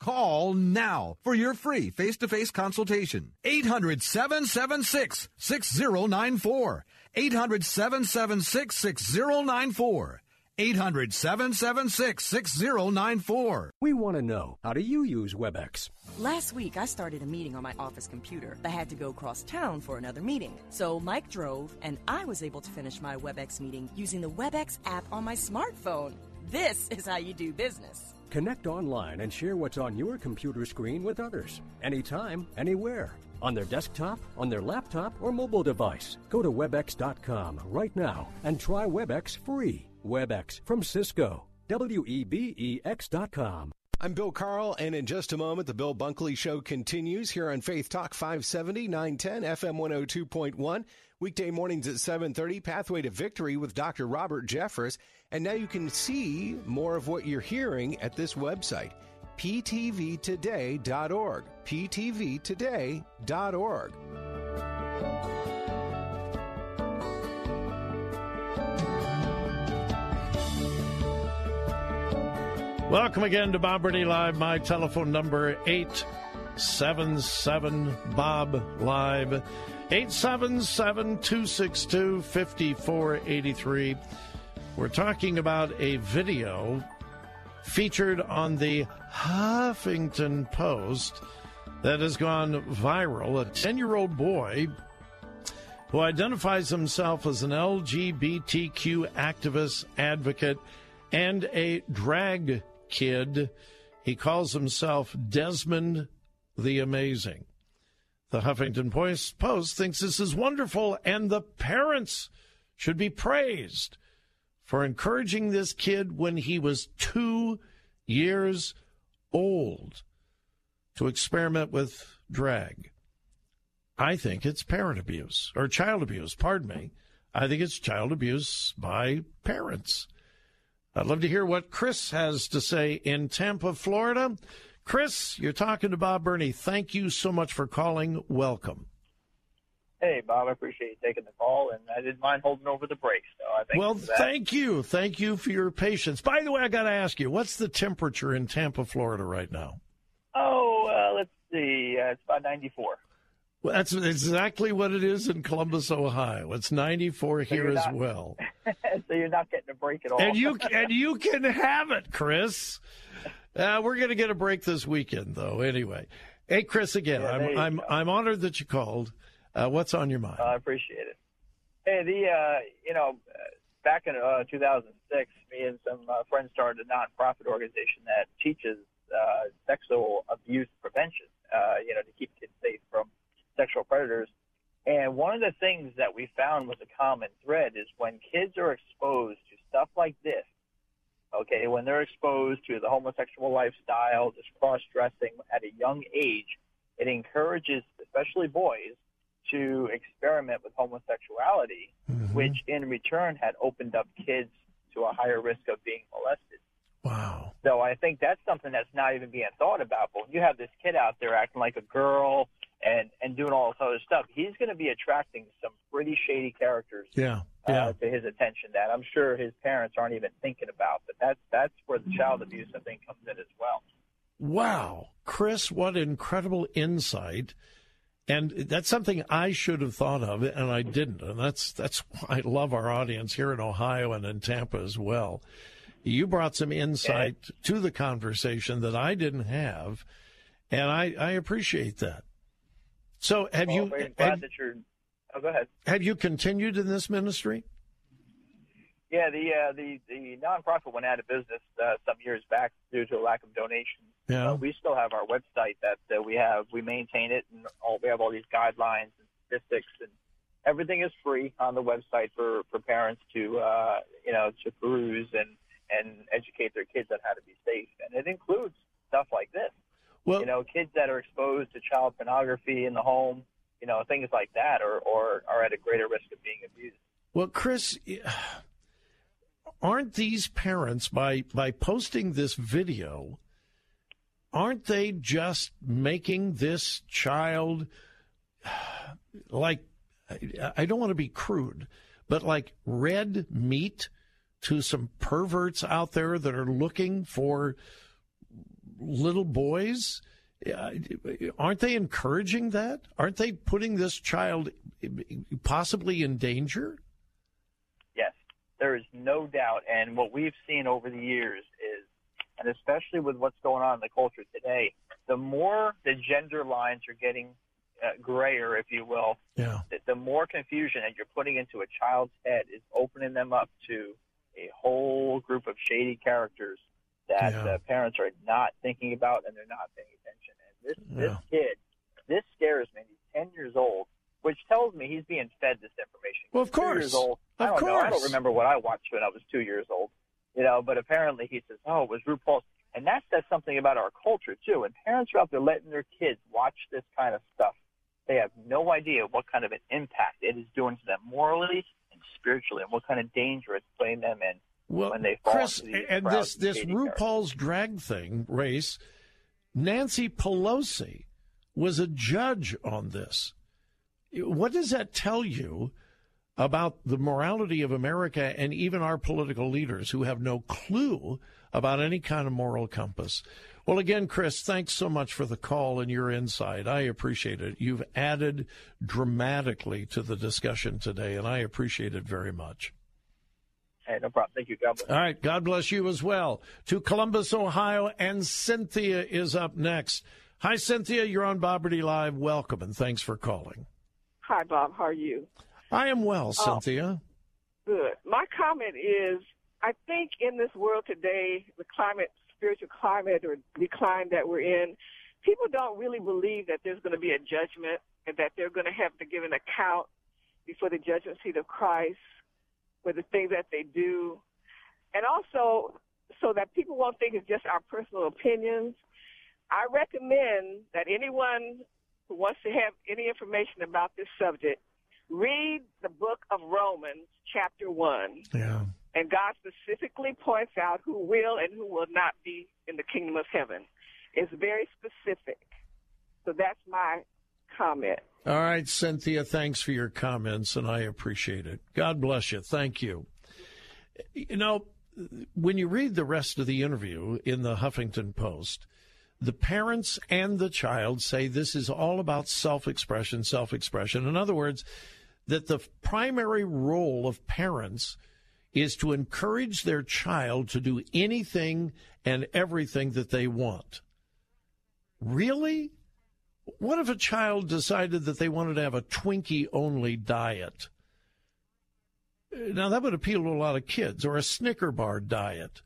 Call now for your free face to face consultation. 800 776 6094. 800 776 6094. 800 776 6094. We want to know how do you use WebEx? Last week, I started a meeting on my office computer. I had to go cross town for another meeting. So Mike drove, and I was able to finish my WebEx meeting using the WebEx app on my smartphone. This is how you do business. Connect online and share what's on your computer screen with others. Anytime, anywhere. On their desktop, on their laptop, or mobile device. Go to WebEx.com right now and try WebEx free. WebEx from Cisco. W E B E X.com. I'm Bill Carl, and in just a moment, the Bill Bunkley Show continues here on Faith Talk 570, 910, FM 102.1. Weekday mornings at 7.30, Pathway to Victory with Dr. Robert Jeffress. And now you can see more of what you're hearing at this website, ptvtoday.org. ptvtoday.org. Welcome again to Bob Live. My telephone number 877 Bob Live 877-262-5483. We're talking about a video featured on the Huffington Post that has gone viral. A 10-year-old boy who identifies himself as an LGBTQ activist, advocate, and a drag kid. He calls himself Desmond the Amazing. The Huffington Post thinks this is wonderful, and the parents should be praised for encouraging this kid when he was two years old to experiment with drag. I think it's parent abuse, or child abuse, pardon me. I think it's child abuse by parents. I'd love to hear what Chris has to say in Tampa, Florida. Chris, you're talking to Bob Burney. Thank you so much for calling. Welcome. Hey, Bob, I appreciate you taking the call, and I didn't mind holding over the break. So I thank well, you thank you. Thank you for your patience. By the way, I got to ask you, what's the temperature in Tampa, Florida right now? Oh, uh, let's see. Uh, it's about 94. Well, that's exactly what it is in Columbus, Ohio. It's 94 So here you're as well. (laughs) so you're not getting a break at all. And you (laughs) and you can have it, Chris. Uh, we're going to get a break this weekend, though. Anyway, hey, Chris, again, Yeah, I'm I'm go. I'm honored that you called. Uh, what's on your mind? I appreciate it. Hey, the uh, you know, back in uh, 2006, me and some uh, friends started a nonprofit organization that teaches sexual abuse prevention. You know, to keep kids safe from sexual predators. And one of the things that we found was a common thread is when kids are exposed to stuff like this. Okay, when they're exposed to the homosexual lifestyle, this cross dressing at a young age, it encourages, especially boys, to experiment with homosexuality, which in return had opened up kids to a higher risk of being molested. Wow. So I think that's something that's not even being thought about. But when you have this kid out there acting like a girl and and doing all this other stuff, he's going to be attracting some pretty shady characters Yeah. uh, to his attention that I'm sure his parents aren't even thinking about. But that's that's where the child abuse I think comes in as well. Wow, Chris, what incredible insight. And that's something I should have thought of, and I didn't. And that's that's why I love our audience here in Ohio and in Tampa as well. You brought some insight to the conversation that I didn't have, and I, I appreciate that. So, have Well, you glad have, that you're. Oh, go ahead. have you continued in this ministry? Yeah, the uh, the the nonprofit went out of business uh, some years back due to a lack of donations. Yeah. Uh, we still have our website that uh, we have. We maintain it, and all, we have all these guidelines and statistics, and everything is free on the website for for parents to uh, you know to peruse and and educate their kids on how to be safe. And it includes stuff like this. Well, you know, kids that are exposed to child pornography in the home, you know, things like that, or or are at a greater risk of being abused. Well, Chris, (sighs) aren't these parents by by posting this video? Aren't they just making this child like I don't want to be crude, but like red meat to some perverts out there that are looking for little boys? Aren't they encouraging that? Aren't they putting this child possibly in danger? Yes, there is no doubt. And what we've seen over the years is, and especially with what's going on in the culture today, the more the gender lines are getting uh, grayer, if you will, yeah. the, the more confusion that you're putting into a child's head is opening them up to a whole group of shady characters that Yeah. uh, parents are not thinking about and they're not paying attention. And this this kid, this scares me. He's ten years old, which tells me he's being fed this information. Well, of two course. years old. I don't know. I don't remember what I watched when I was two years old. You know, but apparently he says, "Oh, it was RuPaul's," and that says something about our culture too. And parents are out there letting their kids watch this kind of stuff. They have no idea what kind of an impact it is doing to them morally and spiritually, and what kind of danger it's putting them in Well, when they fall Chris, and this this RuPaul's drag thing race, Nancy Pelosi was a judge on this. What does that tell you about the morality of America and even our political leaders who have no clue about any kind of moral compass? Well, again, Chris, thanks so much for the call and your insight. I appreciate it. You've added dramatically to the discussion today, and I appreciate it very much. Hey, no problem. Thank you. God bless. All right. God bless you as well. To Columbus, Ohio, and Cynthia is up next. Hi, Cynthia. You're on Bob Burney Live. Welcome, and thanks for calling. Hi, Bob. How are you? I am well, Oh. Cynthia. Good. My comment is I think in this world today, the climate, spiritual climate or decline that we're in, people don't really believe that there's going to be a judgment and that they're going to have to give an account before the judgment seat of Christ for the things that they do. And also, so that people won't think it's just our personal opinions, I recommend that anyone who wants to have any information about this subject read the book of Romans, chapter 1. Yeah. And God specifically points out who will and who will not be in the kingdom of heaven. It's very specific. So that's my comment. All right, Cynthia, thanks for your comments, and I appreciate it. God bless you. Thank you. You know, when you read the rest of the interview in the Huffington Post, the parents and the child say this is all about self expression, self expression. In other words, that the primary role of parents is to encourage their child to do anything and everything that they want. Really? What if a child decided that they wanted to have a Twinkie only diet? Now, that would appeal to a lot of kids, or a Snicker bar diet.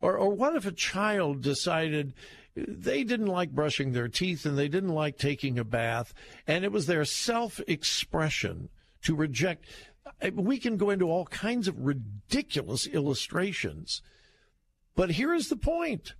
Or, or what if a child decided they didn't like brushing their teeth and they didn't like taking a bath, and it was their self expression to reject? We can go into all kinds of ridiculous illustrations. But here's the point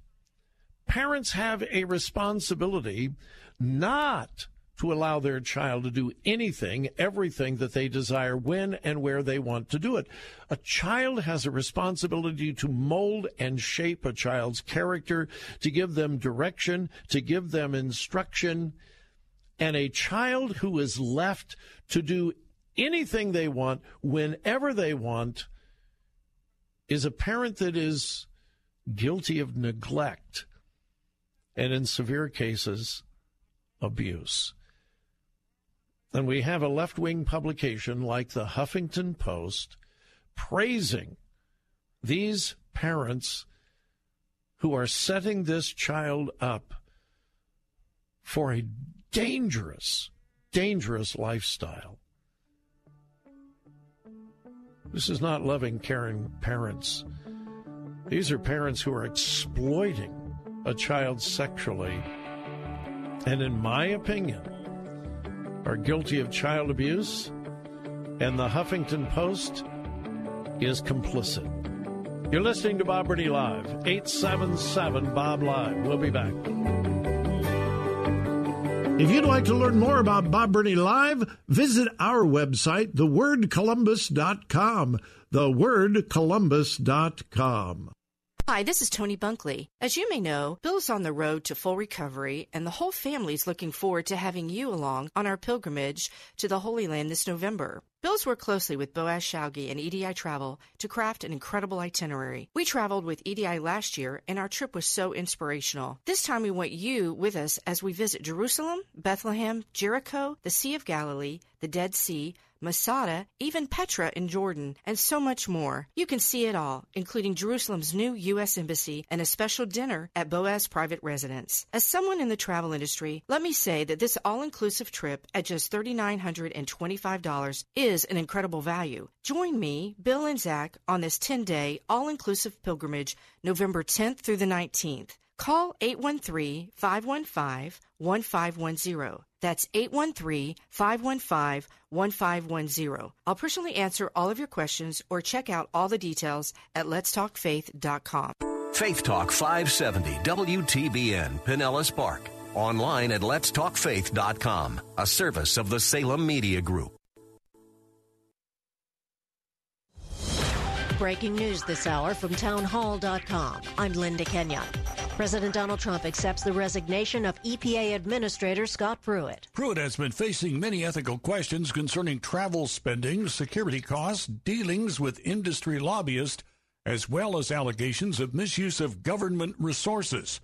parents have a responsibility not to allow their child to do anything, everything that they desire when and where they want to do it. A child has a responsibility to mold and shape a child's character, to give them direction, to give them instruction. And a child who is left to do anything they want, whenever they want, is a parent that is guilty of neglect and, in severe cases, abuse. And we have a left wing publication like the Huffington Post praising these parents who are setting this child up for a dangerous, dangerous lifestyle. This is not loving, caring parents. These are parents who are exploiting a child sexually, and in my opinion, are guilty of child abuse, and the Huffington Post is complicit. You're listening to Bob Burney Live, 877 Bob Live. We'll be back. If you'd like to learn more about Bob Burney Live, visit our website, thewordcolumbus.com. Thewordcolumbus.com. Hi, this is Tony Bunkley. As you may know, Bill's on the road to full recovery, and the whole family is looking forward to having you along on our pilgrimage to the Holy Land this November. Bill's worked closely with Boaz Shalgi and EDI Travel to craft an incredible itinerary. We traveled with EDI last year, and our trip was so inspirational. This time we want you with us as we visit Jerusalem, Bethlehem, Jericho, the Sea of Galilee, the Dead Sea, Masada, even Petra in Jordan, and so much more. You can see it all, including Jerusalem's new U.S. Embassy and a special dinner at Boaz Private Residence. As someone in the travel industry, let me say that this all inclusive trip at just $3,925 is an incredible value. Join me, Bill, and Zach on this 10 day all inclusive pilgrimage November 10th through the 19th. Call 813 515 1510. That's 813 515 1510. I'll personally answer all of your questions or check out all the details at letstalkfaith.com. Faith Talk 570 WTBN Pinellas Park. Online at letstalkfaith.com, a service of the Salem Media Group. Breaking news this hour from townhall.com. I'm Linda Kenyon. President Donald Trump accepts the resignation of EPA Administrator Scott Pruitt. Pruitt has been facing many ethical questions concerning travel spending, security costs, dealings with industry lobbyists, as well as allegations of misuse of government resources.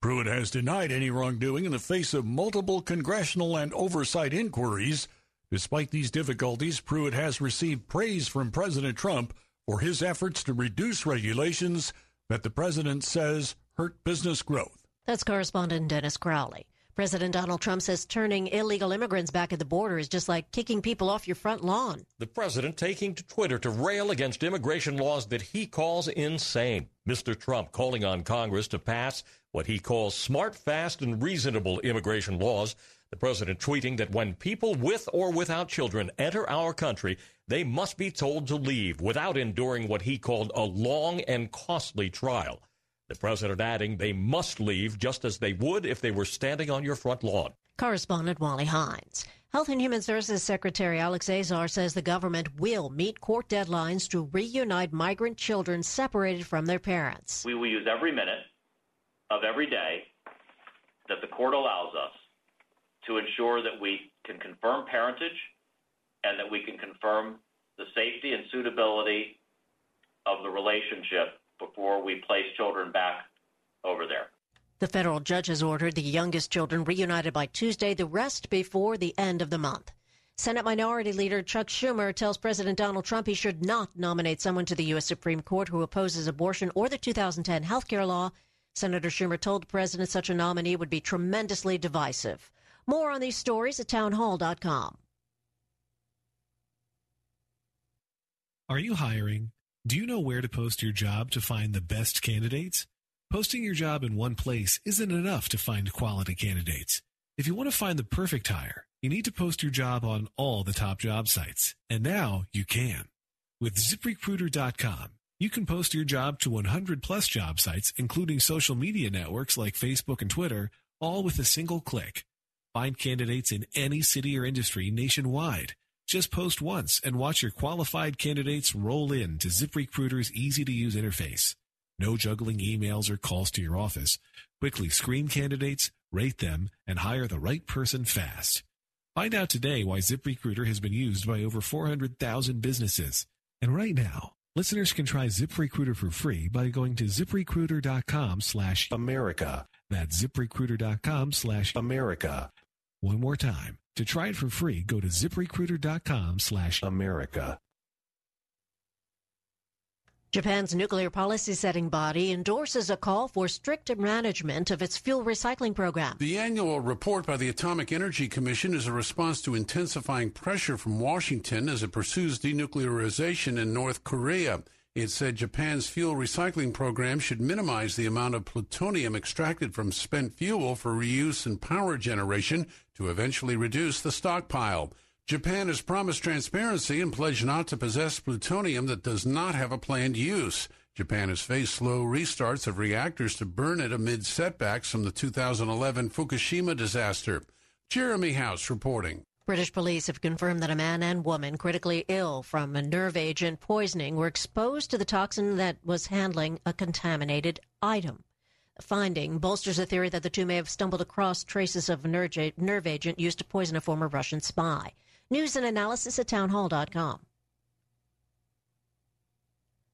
Pruitt has denied any wrongdoing in the face of multiple congressional and oversight inquiries. Despite these difficulties, Pruitt has received praise from President Trump for his efforts to reduce regulations that the president says hurt business growth. That's correspondent Dennis Crowley. President Donald Trump says turning illegal immigrants back at the border is just like kicking people off your front lawn. The president taking to Twitter to rail against immigration laws that he calls insane. Mr. Trump calling on Congress to pass what he calls smart, fast, and reasonable immigration laws. The president tweeting that when people with or without children enter our country, they must be told to leave without enduring what he called a long and costly trial. The president adding they must leave just as they would if they were standing on your front lawn. Correspondent Wally Hindes. Health and Human Services Secretary Alex Azar says the government will meet court deadlines to reunite migrant children separated from their parents. We will use every minute of every day that the court allows us to ensure that we can confirm parentage and that we can confirm the safety and suitability of the relationship before we place children back over there. The federal judge has ordered the youngest children reunited by Tuesday, the rest before the end of the month. Senate Minority Leader Chuck Schumer tells President Donald Trump he should not nominate someone to the U.S. Supreme Court who opposes abortion or the 2010 health care law. Senator Schumer told the president such a nominee would be tremendously divisive. More on these stories at townhall.com. Are you hiring? Do you know where to post your job to find the best candidates? Posting your job in one place isn't enough to find quality candidates. If you want to find the perfect hire, you need to post your job on all the top job sites. And now you can. With ziprecruiter.com, you can post your job to 100 plus job sites, including social media networks like Facebook and Twitter, all with a single click. Find candidates in any city or industry nationwide just post once and watch your qualified candidates roll in to ZipRecruiter's easy to use interface. No juggling emails or calls to your office. Quickly screen candidates, rate them, and hire the right person fast. Find out today why ZipRecruiter has been used by over 400,000 businesses. And right now, listeners can try ZipRecruiter for free by going to ziprecruiter.com slash America. That's ziprecruiter.com slash America. One more time. To try it for free, go to ziprecruiter.com slash America. Japan's nuclear policy setting body endorses a call for stricter management of its fuel recycling program. The annual report by the Atomic Energy Commission is a response to intensifying pressure from Washington as it pursues denuclearization in North Korea. It said Japan's fuel recycling program should minimize the amount of plutonium extracted from spent fuel for reuse and power generation to eventually reduce the stockpile. Japan has promised transparency and pledged not to possess plutonium that does not have a planned use. Japan has faced slow restarts of reactors to burn it amid setbacks from the 2011 Fukushima disaster. Jeremy House reporting. British police have confirmed that a man and woman critically ill from a nerve agent poisoning were exposed to the toxin that was handling a contaminated item. The finding bolsters the theory that the two may have stumbled across traces of a nerve agent used to poison a former Russian spy. News and analysis at townhall.com.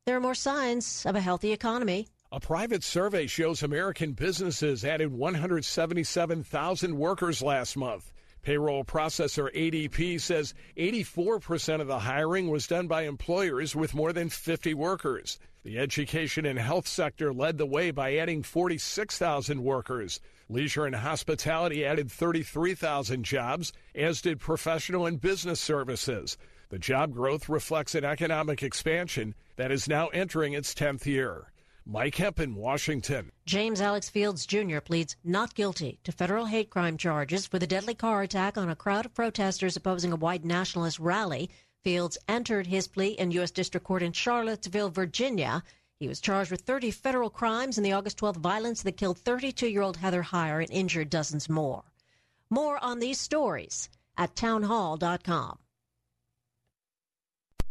There are more signs of a healthy economy. A private survey shows American businesses added 177,000 workers last month. Payroll processor ADP says 84% of the hiring was done by employers with more than 50 workers. The education and health sector led the way by adding 46,000 workers. Leisure and hospitality added 33,000 jobs, as did professional and business services. The job growth reflects an economic expansion that is now entering its 10th year. Mike Hempen, Washington. James Alex Fields Jr. pleads not guilty to federal hate crime charges for the deadly car attack on a crowd of protesters opposing a white nationalist rally. Fields entered his plea in U.S. District Court in Charlottesville, Virginia. He was charged with 30 federal crimes in the August 12th violence that killed 32 year old Heather Heyer and injured dozens more. More on these stories at townhall.com.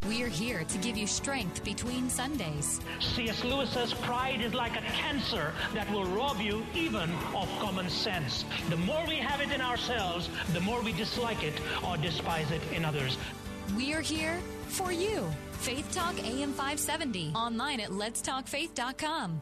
We're here to give you strength between Sundays. C.S. Lewis says pride is like a cancer that will rob you even of common sense. The more we have it in ourselves, the more we dislike it or despise it in others. We're here for you. Faith Talk AM 570. Online at letstalkfaith.com.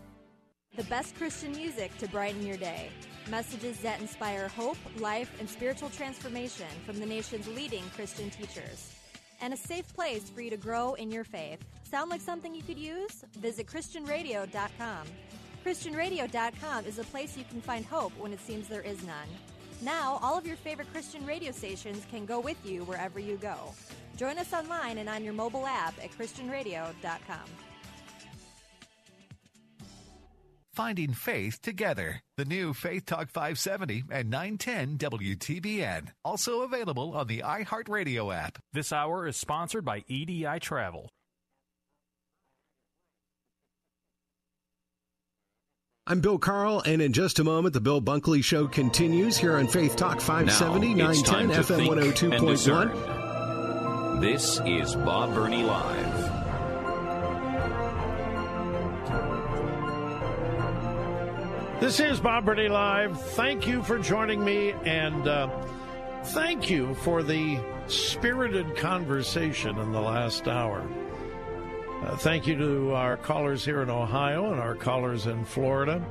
The best Christian music to brighten your day. Messages that inspire hope, life, and spiritual transformation from the nation's leading Christian teachers and a safe place for you to grow in your faith. Sound like something you could use? Visit ChristianRadio.com. ChristianRadio.com is a place you can find hope when it seems there is none. Now, all of your favorite Christian radio stations can go with you wherever you go. Join us online and on your mobile app at ChristianRadio.com. Finding Faith Together. The new Faith Talk 570 and 910 WTBN. Also available on the iHeartRadio app. This hour is sponsored by EDI Travel. I'm Bill Carl, and in just a moment, the Bill Bunkley Show continues here on Faith Talk 570, 910 FM 102.1. This is Bob Burney Live. This is Bob Burney Live. Thank you for joining me, and uh, thank you for the spirited conversation in the last hour. Uh, thank you to our callers here in Ohio and our callers in Florida.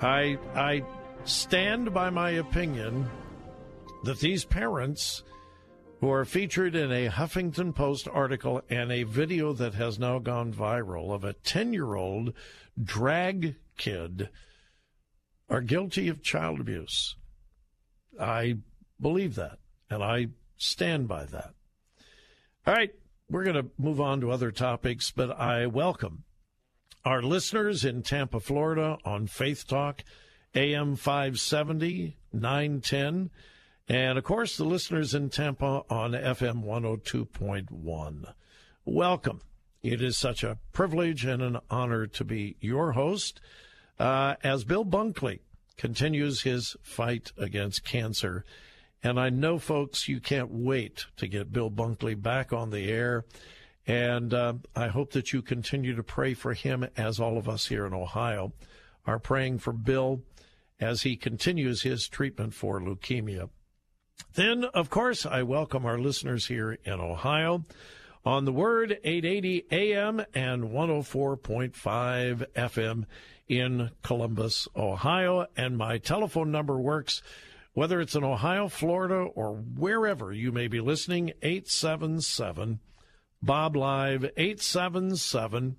I I stand by my opinion that these parents who are featured in a Huffington Post article and a video that has now gone viral of a 10-year-old drag kid are guilty of child abuse. I believe that, and I stand by that. All right, we're going to move on to other topics, but I welcome our listeners in Tampa, Florida on Faith Talk, AM 570, 910, and of course the listeners in Tampa on FM 102.1. Welcome. It is such a privilege and an honor to be your host uh, as Bill Bunkley continues his fight against cancer. And I know, folks, you can't wait to get Bill Bunkley back on the air. And uh, I hope that you continue to pray for him, as all of us here in Ohio are praying for Bill as he continues his treatment for leukemia. Then, of course, I welcome our listeners here in Ohio on the Word 880 AM and 104.5 FM in Columbus, Ohio. And my telephone number works whether it's in Ohio, Florida, or wherever you may be listening 877 Bob Live 877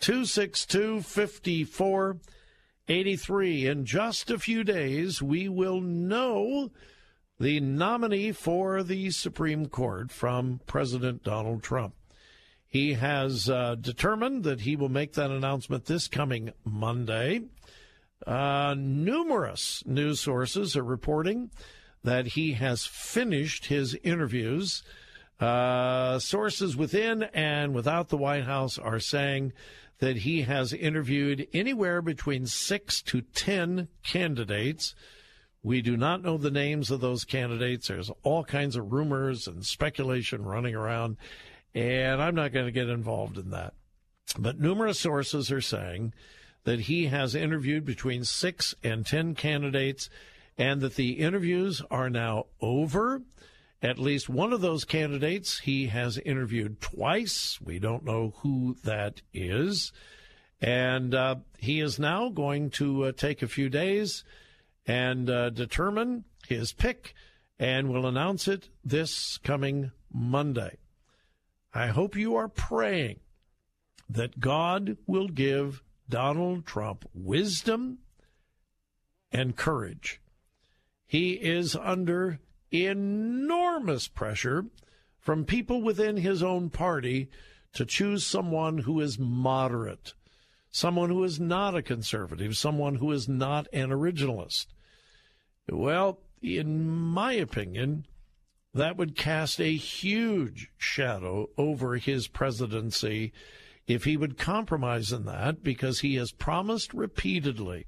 262 5483. In just a few days, we will know the nominee for the Supreme Court from President Donald Trump. He has uh, determined that he will make that announcement this coming Monday. Uh, numerous news sources are reporting that he has finished his interviews. Uh, sources within and without the White House are saying that he has interviewed anywhere between six to ten candidates. We do not know the names of those candidates. There's all kinds of rumors and speculation running around, and I'm not going to get involved in that. But numerous sources are saying that he has interviewed between six and ten candidates and that the interviews are now over. At least one of those candidates he has interviewed twice. We don't know who that is. And uh, he is now going to uh, take a few days and uh, determine his pick and will announce it this coming Monday. I hope you are praying that God will give Donald Trump wisdom and courage. He is under enormous pressure from people within his own party to choose someone who is moderate, someone who is not a conservative, someone who is not an originalist. Well, in my opinion, that would cast a huge shadow over his presidency if he would compromise in that because he has promised repeatedly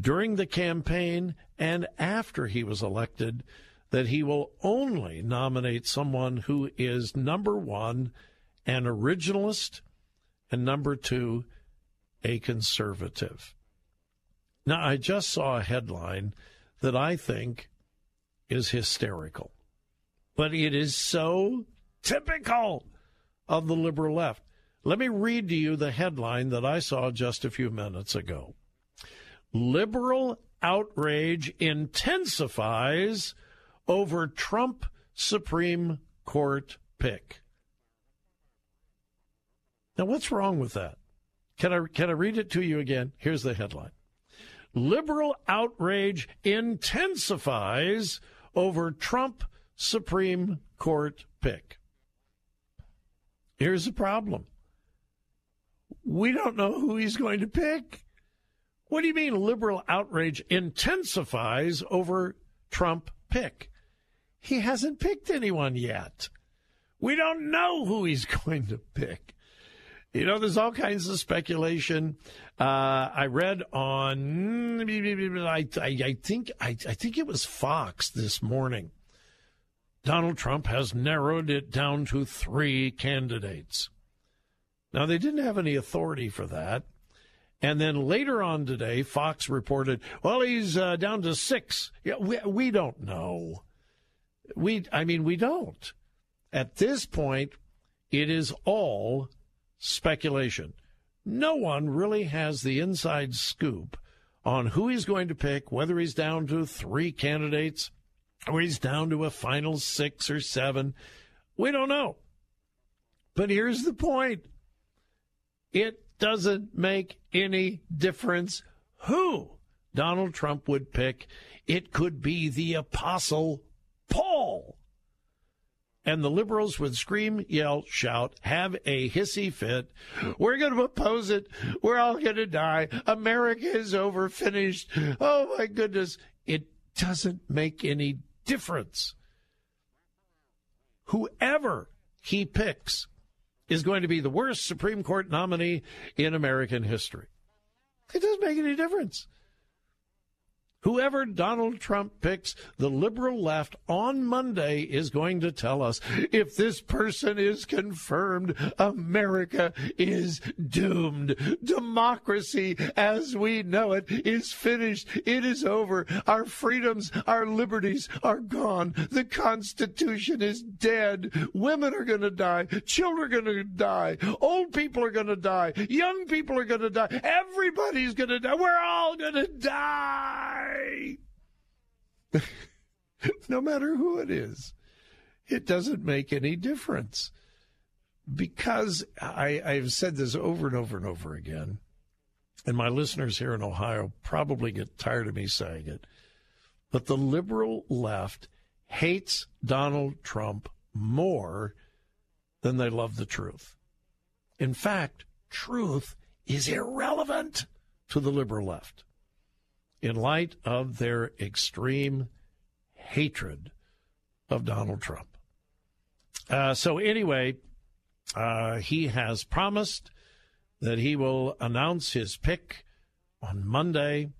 during the campaign and after he was elected that he will only nominate someone who is number one, an originalist, and number two, a conservative. Now, I just saw a headline that I think is hysterical, but it is so typical of the liberal left. Let me read to you the headline that I saw just a few minutes ago. Liberal outrage intensifies over Trump Supreme Court pick. Now, what's wrong with that? Can I, can I read it to you again? Here's the headline Liberal outrage intensifies over Trump Supreme Court pick. Here's the problem we don't know who he's going to pick. What do you mean liberal outrage intensifies over Trump pick? He hasn't picked anyone yet. We don't know who he's (laughs) going to pick. You know, there's all kinds of speculation. Uh, I read on, I, I, I think, I, I think it was Fox this morning. Donald Trump has narrowed it down to three candidates. Now, they didn't have any authority for that. And then later on today, Fox reported, well, he's uh, down to six. Yeah, we, we don't know. We, I mean, we don't. At this point, it is all speculation. No one really has the inside scoop on who he's going to pick, whether he's down to three candidates or he's down to a final six or seven. We don't know. But here's the point it doesn't make any difference who Donald Trump would pick. It could be the Apostle Paul. And the liberals would scream, yell, shout, have a hissy fit. We're going to oppose it. We're all going to die. America is over, finished. Oh my goodness. It doesn't make any difference. Whoever he picks is going to be the worst Supreme Court nominee in American history. It doesn't make any difference. Whoever Donald Trump picks, the liberal left on Monday is going to tell us if this person is confirmed, America is doomed. Democracy as we know it is finished. It is over. Our freedoms, our liberties are gone. The Constitution is dead. Women are going to die. Children are going to die. Old people are going to die. Young people are going to die. Everybody's going to die. We're all going to die. (laughs) no matter who it is, it doesn't make any difference. Because I, I've said this over and over and over again, and my listeners here in Ohio probably get tired of me saying it, but the liberal left hates Donald Trump more than they love the truth. In fact, truth is irrelevant to the liberal left in light of their extreme hatred of Donald Trump. Uh, so, anyway, uh, he has promised that he will announce his pick on Monday.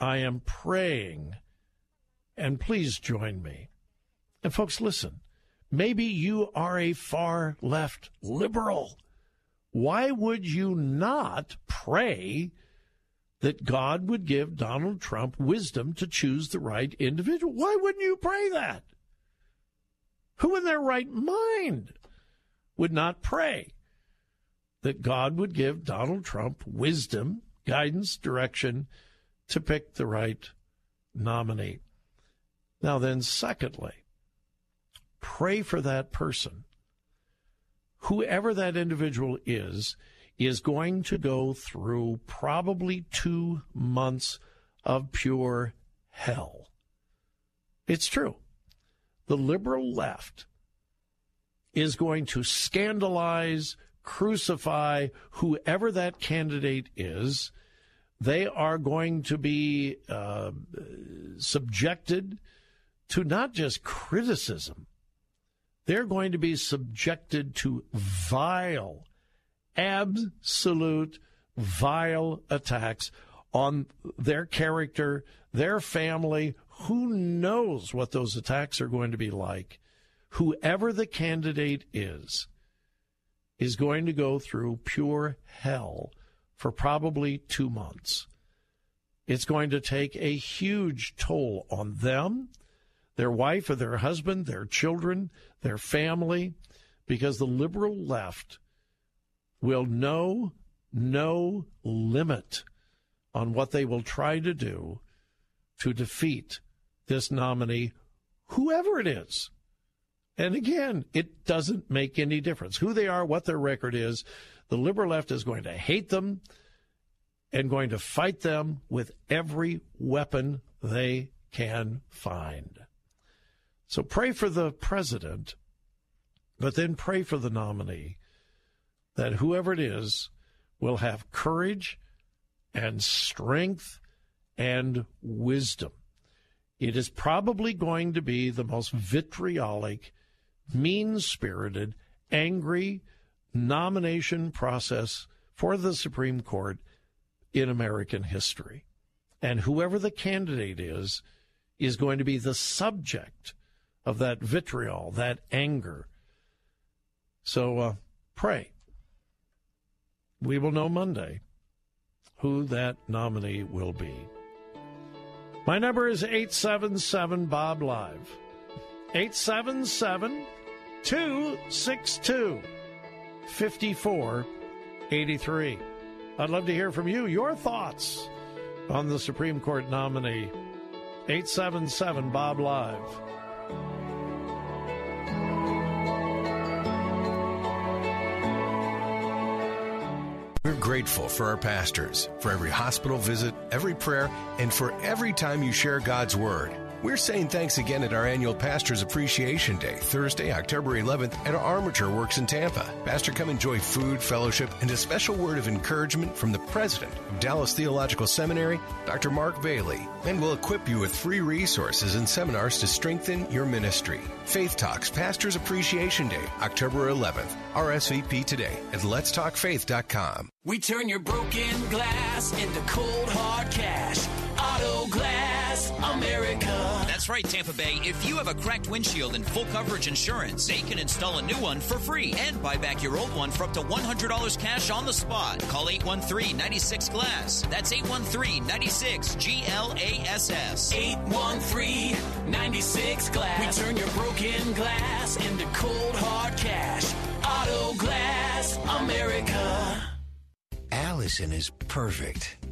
I am praying, and please join me. And folks, listen, maybe you are a far left liberal. Why would you not pray that God would give Donald Trump wisdom to choose the right individual? Why wouldn't you pray that? Who in their right mind would not pray that God would give Donald Trump wisdom, guidance, direction to pick the right nominee? Now, then, secondly, pray for that person. Whoever that individual is, is going to go through probably two months of pure hell. It's true. The liberal left is going to scandalize, crucify whoever that candidate is. They are going to be uh, subjected to not just criticism, they're going to be subjected to vile, absolute, vile attacks on their character, their family. Who knows what those attacks are going to be like? Whoever the candidate is, is going to go through pure hell for probably two months. It's going to take a huge toll on them their wife or their husband, their children, their family, because the liberal left will know no limit on what they will try to do to defeat this nominee, whoever it is. And again, it doesn't make any difference who they are, what their record is. The liberal left is going to hate them and going to fight them with every weapon they can find. So pray for the president, but then pray for the nominee that whoever it is will have courage and strength and wisdom. It is probably going to be the most vitriolic, mean spirited, angry nomination process for the Supreme Court in American history. And whoever the candidate is, is going to be the subject of that vitriol, that anger. So uh, pray. We will know Monday who that nominee will be. My number is 877 Bob Live. 877 262 5483. I'd love to hear from you, your thoughts on the Supreme Court nominee. 877 Bob Live. Grateful for our pastors, for every hospital visit, every prayer, and for every time you share God's Word. We're saying thanks again at our annual Pastors Appreciation Day, Thursday, October 11th, at Armature Works in Tampa. Pastor, come enjoy food, fellowship, and a special word of encouragement from the president of Dallas Theological Seminary, Dr. Mark Bailey, and we'll equip you with free resources and seminars to strengthen your ministry. Faith Talks Pastors Appreciation Day, October 11th. RSVP today at letstalkfaith.com. We turn your broken glass into cold hard cash. Auto Glass America. That's right, Tampa Bay. If you have a cracked windshield and full coverage insurance, they can install a new one for free and buy back your old one for up to $100 cash on the spot. Call 813 96 Glass. That's 813 96 G L A S S. 813 96 Glass. We turn your broken glass into cold hard cash. Auto Glass America. Allison is perfect.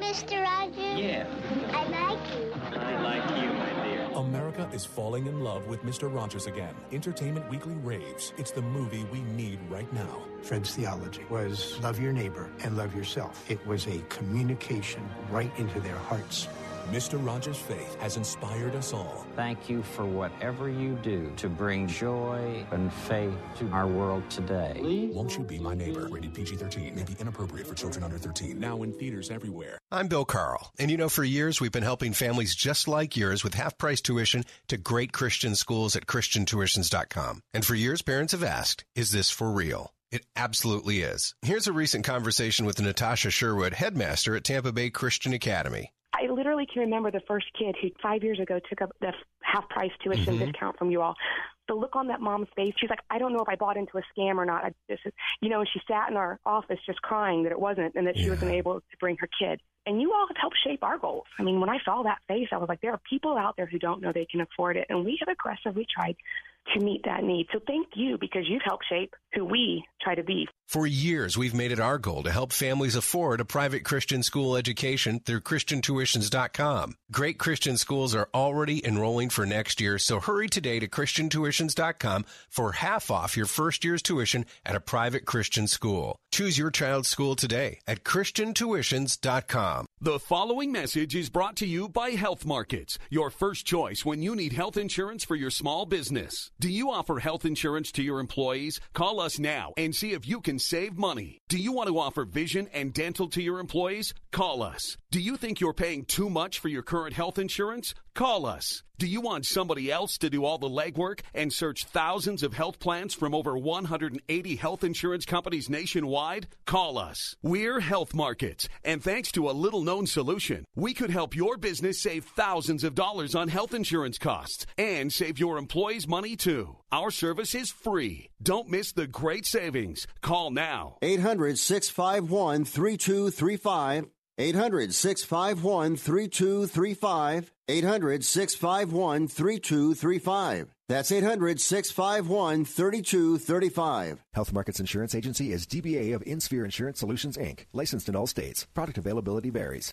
Mr. Rogers? Yeah. I like you. I like you, my dear. America is falling in love with Mr. Rogers again. Entertainment Weekly raves. It's the movie we need right now. Fred's theology was love your neighbor and love yourself. It was a communication right into their hearts. Mr. Rogers' faith has inspired us all. Thank you for whatever you do to bring joy and faith to our world today. Won't you be my neighbor? Rated PG 13. May be inappropriate for children under 13. Now in theaters everywhere. I'm Bill Carl, and you know, for years we've been helping families just like yours with half price tuition to great Christian schools at ChristianTuitions.com. And for years, parents have asked, is this for real? It absolutely is. Here's a recent conversation with Natasha Sherwood, headmaster at Tampa Bay Christian Academy. Literally can remember the first kid who five years ago took up the half price tuition Mhm. discount from you all. The look on that mom's face, she's like, I don't know if I bought into a scam or not. I, this is, you know, and she sat in our office just crying that it wasn't and that she wasn't able to bring her kid. And you all have helped shape our goals. I mean, when I saw that face, I was like, there are people out there who don't know they can afford it. And we have aggressively tried to meet that need. So thank you because you've helped shape who we try to be. For years, we've made it our goal to help families afford a private Christian school education through ChristianTuitions.com. Great Christian schools are already enrolling for next year, so hurry today to ChristianTuitions.com for half off your first year's tuition at a private Christian school. Choose your child's school today at ChristianTuitions.com. The following message is brought to you by Health Markets, your first choice when you need health insurance for your small business. Do you offer health insurance to your employees? Call us now and see if you can save money. Do you want to offer vision and dental to your employees? Call us. Do you think you're paying too much for your current health insurance? Call us. Do you want somebody else to do all the legwork and search thousands of health plans from over 180 health insurance companies nationwide? Call us. We're Health Markets, and thanks to a little known solution, we could help your business save thousands of dollars on health insurance costs and save your employees money too. Our service is free. Don't miss the great savings. Call now. 800 651 3235. 800 651 3235. 800 651 3235. That's 800 651 3235. Health Markets Insurance Agency is DBA of InSphere Insurance Solutions, Inc., licensed in all states. Product availability varies.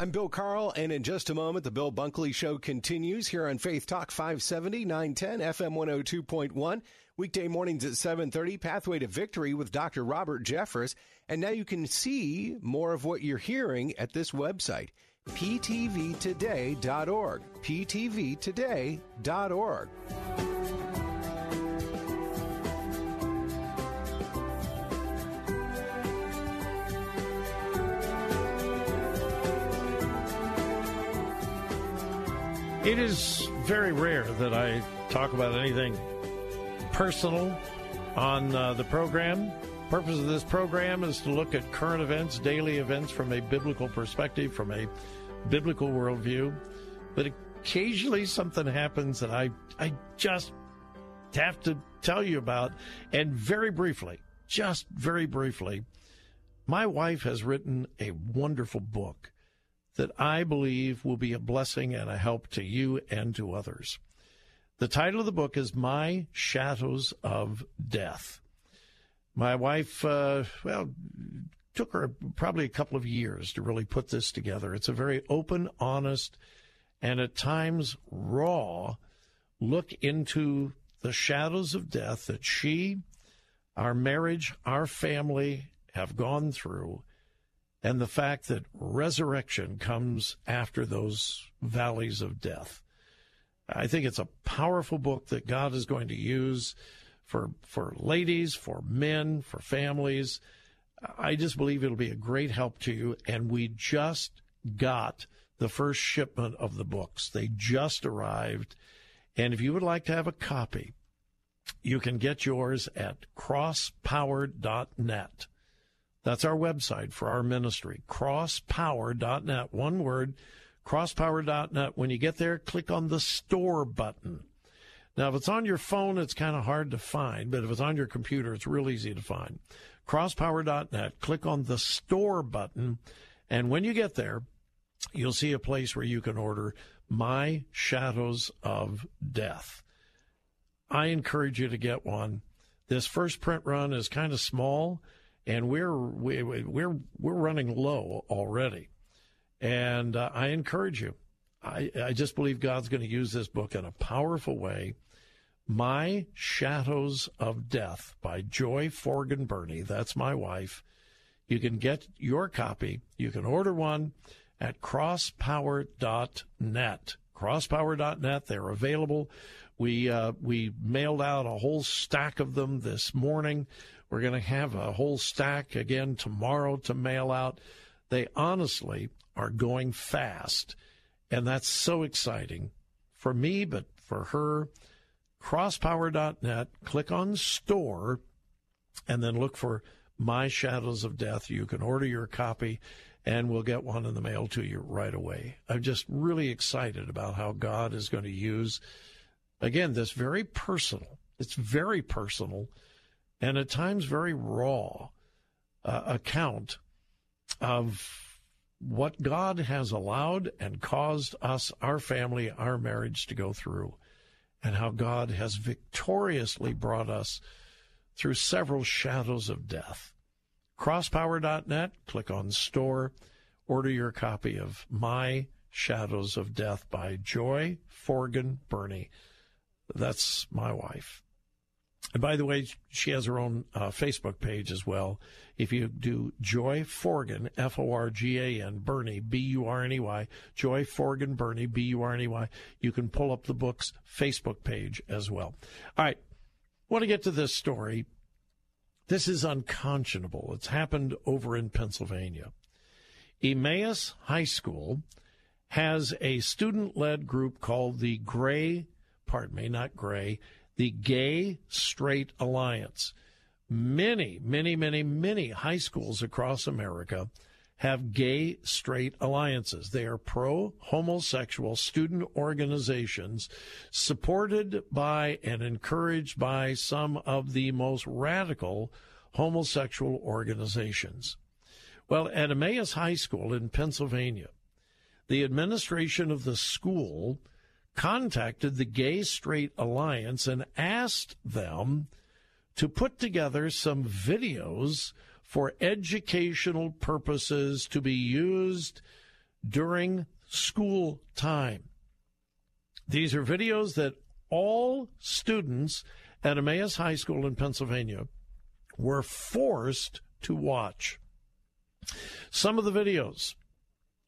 I'm Bill Carl, and in just a moment, the Bill Bunkley Show continues here on Faith Talk 570, 910, FM 102.1. Weekday mornings at 7.30, Pathway to Victory with Dr. Robert Jeffress. And now you can see more of what you're hearing at this website, ptvtoday.org. ptvtoday.org. It is very rare that I talk about anything personal on uh, the program. Purpose of this program is to look at current events, daily events from a biblical perspective, from a biblical worldview. But occasionally something happens that I I just have to tell you about, and very briefly, just very briefly, my wife has written a wonderful book that I believe will be a blessing and a help to you and to others. The title of the book is My Shadows of Death. My wife, uh, well, took her probably a couple of years to really put this together. It's a very open, honest, and at times raw look into the shadows of death that she, our marriage, our family have gone through, and the fact that resurrection comes after those valleys of death. I think it's a powerful book that God is going to use for for ladies, for men, for families. I just believe it'll be a great help to you. And we just got the first shipment of the books. They just arrived. And if you would like to have a copy, you can get yours at crosspower.net. That's our website for our ministry, crosspower.net. One word, crosspower.net. When you get there, click on the store button. Now, if it's on your phone, it's kind of hard to find, but if it's on your computer, it's real easy to find. Crosspower.net, click on the store button, and when you get there, you'll see a place where you can order My Shadows of Death. I encourage you to get one. This first print run is kind of small, and we're we, we're we're running low already. And uh, I encourage you. I, I just believe God's going to use this book in a powerful way. My Shadows of Death by Joy Forgan Burney. That's my wife. You can get your copy. You can order one at crosspower.net. Crosspower.net. They're available. We uh, we mailed out a whole stack of them this morning. We're going to have a whole stack again tomorrow to mail out. They honestly are going fast, and that's so exciting for me, but for her. Crosspower.net. Click on store, and then look for My Shadows of Death. You can order your copy and we'll get one in the mail to you right away. I'm just really excited about how God is going to use Again, this very personal, it's very personal and at times very raw uh, account of what God has allowed and caused us, our family, our marriage to go through, and how God has victoriously brought us through several shadows of death. Crosspower.net, click on store, order your copy of My Shadows of Death by Joy Forgan Burney. That's my wife. And by the way, she has her own uh, Facebook page as well. If you do Joy Forgan, F O R G A N, Burney, B U R N E Y, Joy Forgan Burney, B U R N E Y, you can pull up the book's Facebook page as well. All right. Want to get to this story. This is unconscionable. It's happened over in Pennsylvania. Emmaus High School has a student led group called the Gray pardon me, not gray, the Gay Straight Alliance. Many, many, many, many high schools across America have gay straight alliances. They are pro homosexual student organizations supported by and encouraged by some of the most radical homosexual organizations. Well, at Emmaus High School in Pennsylvania, the administration of the school contacted the Gay Straight Alliance and asked them to put together some videos for educational purposes to be used during school time. These are videos that all students at Emmaus High School in Pennsylvania were forced to watch. Some of the videos.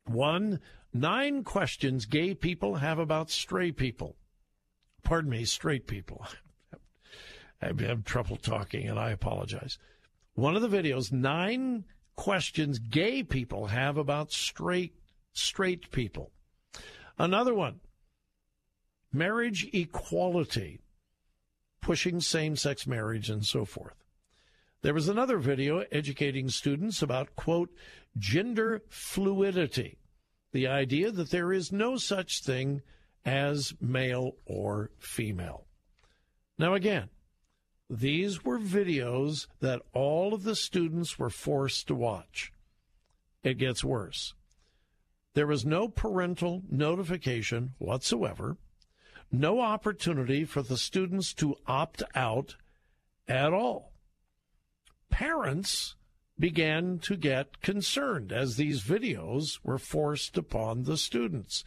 One, Nine questions gay people have about stray people. Pardon me, straight people. (laughs) I have trouble talking and I apologize. One of the videos, nine questions gay people have about straight straight people. Another one, marriage equality, pushing same-sex marriage and so forth. There was another video educating students about quote gender fluidity the idea that there is no such thing as male or female. Now, again, these were videos that all of the students were forced to watch. It gets worse. There was no parental notification whatsoever, no opportunity for the students to opt out at all. Parents began to get concerned as these videos were forced upon the students.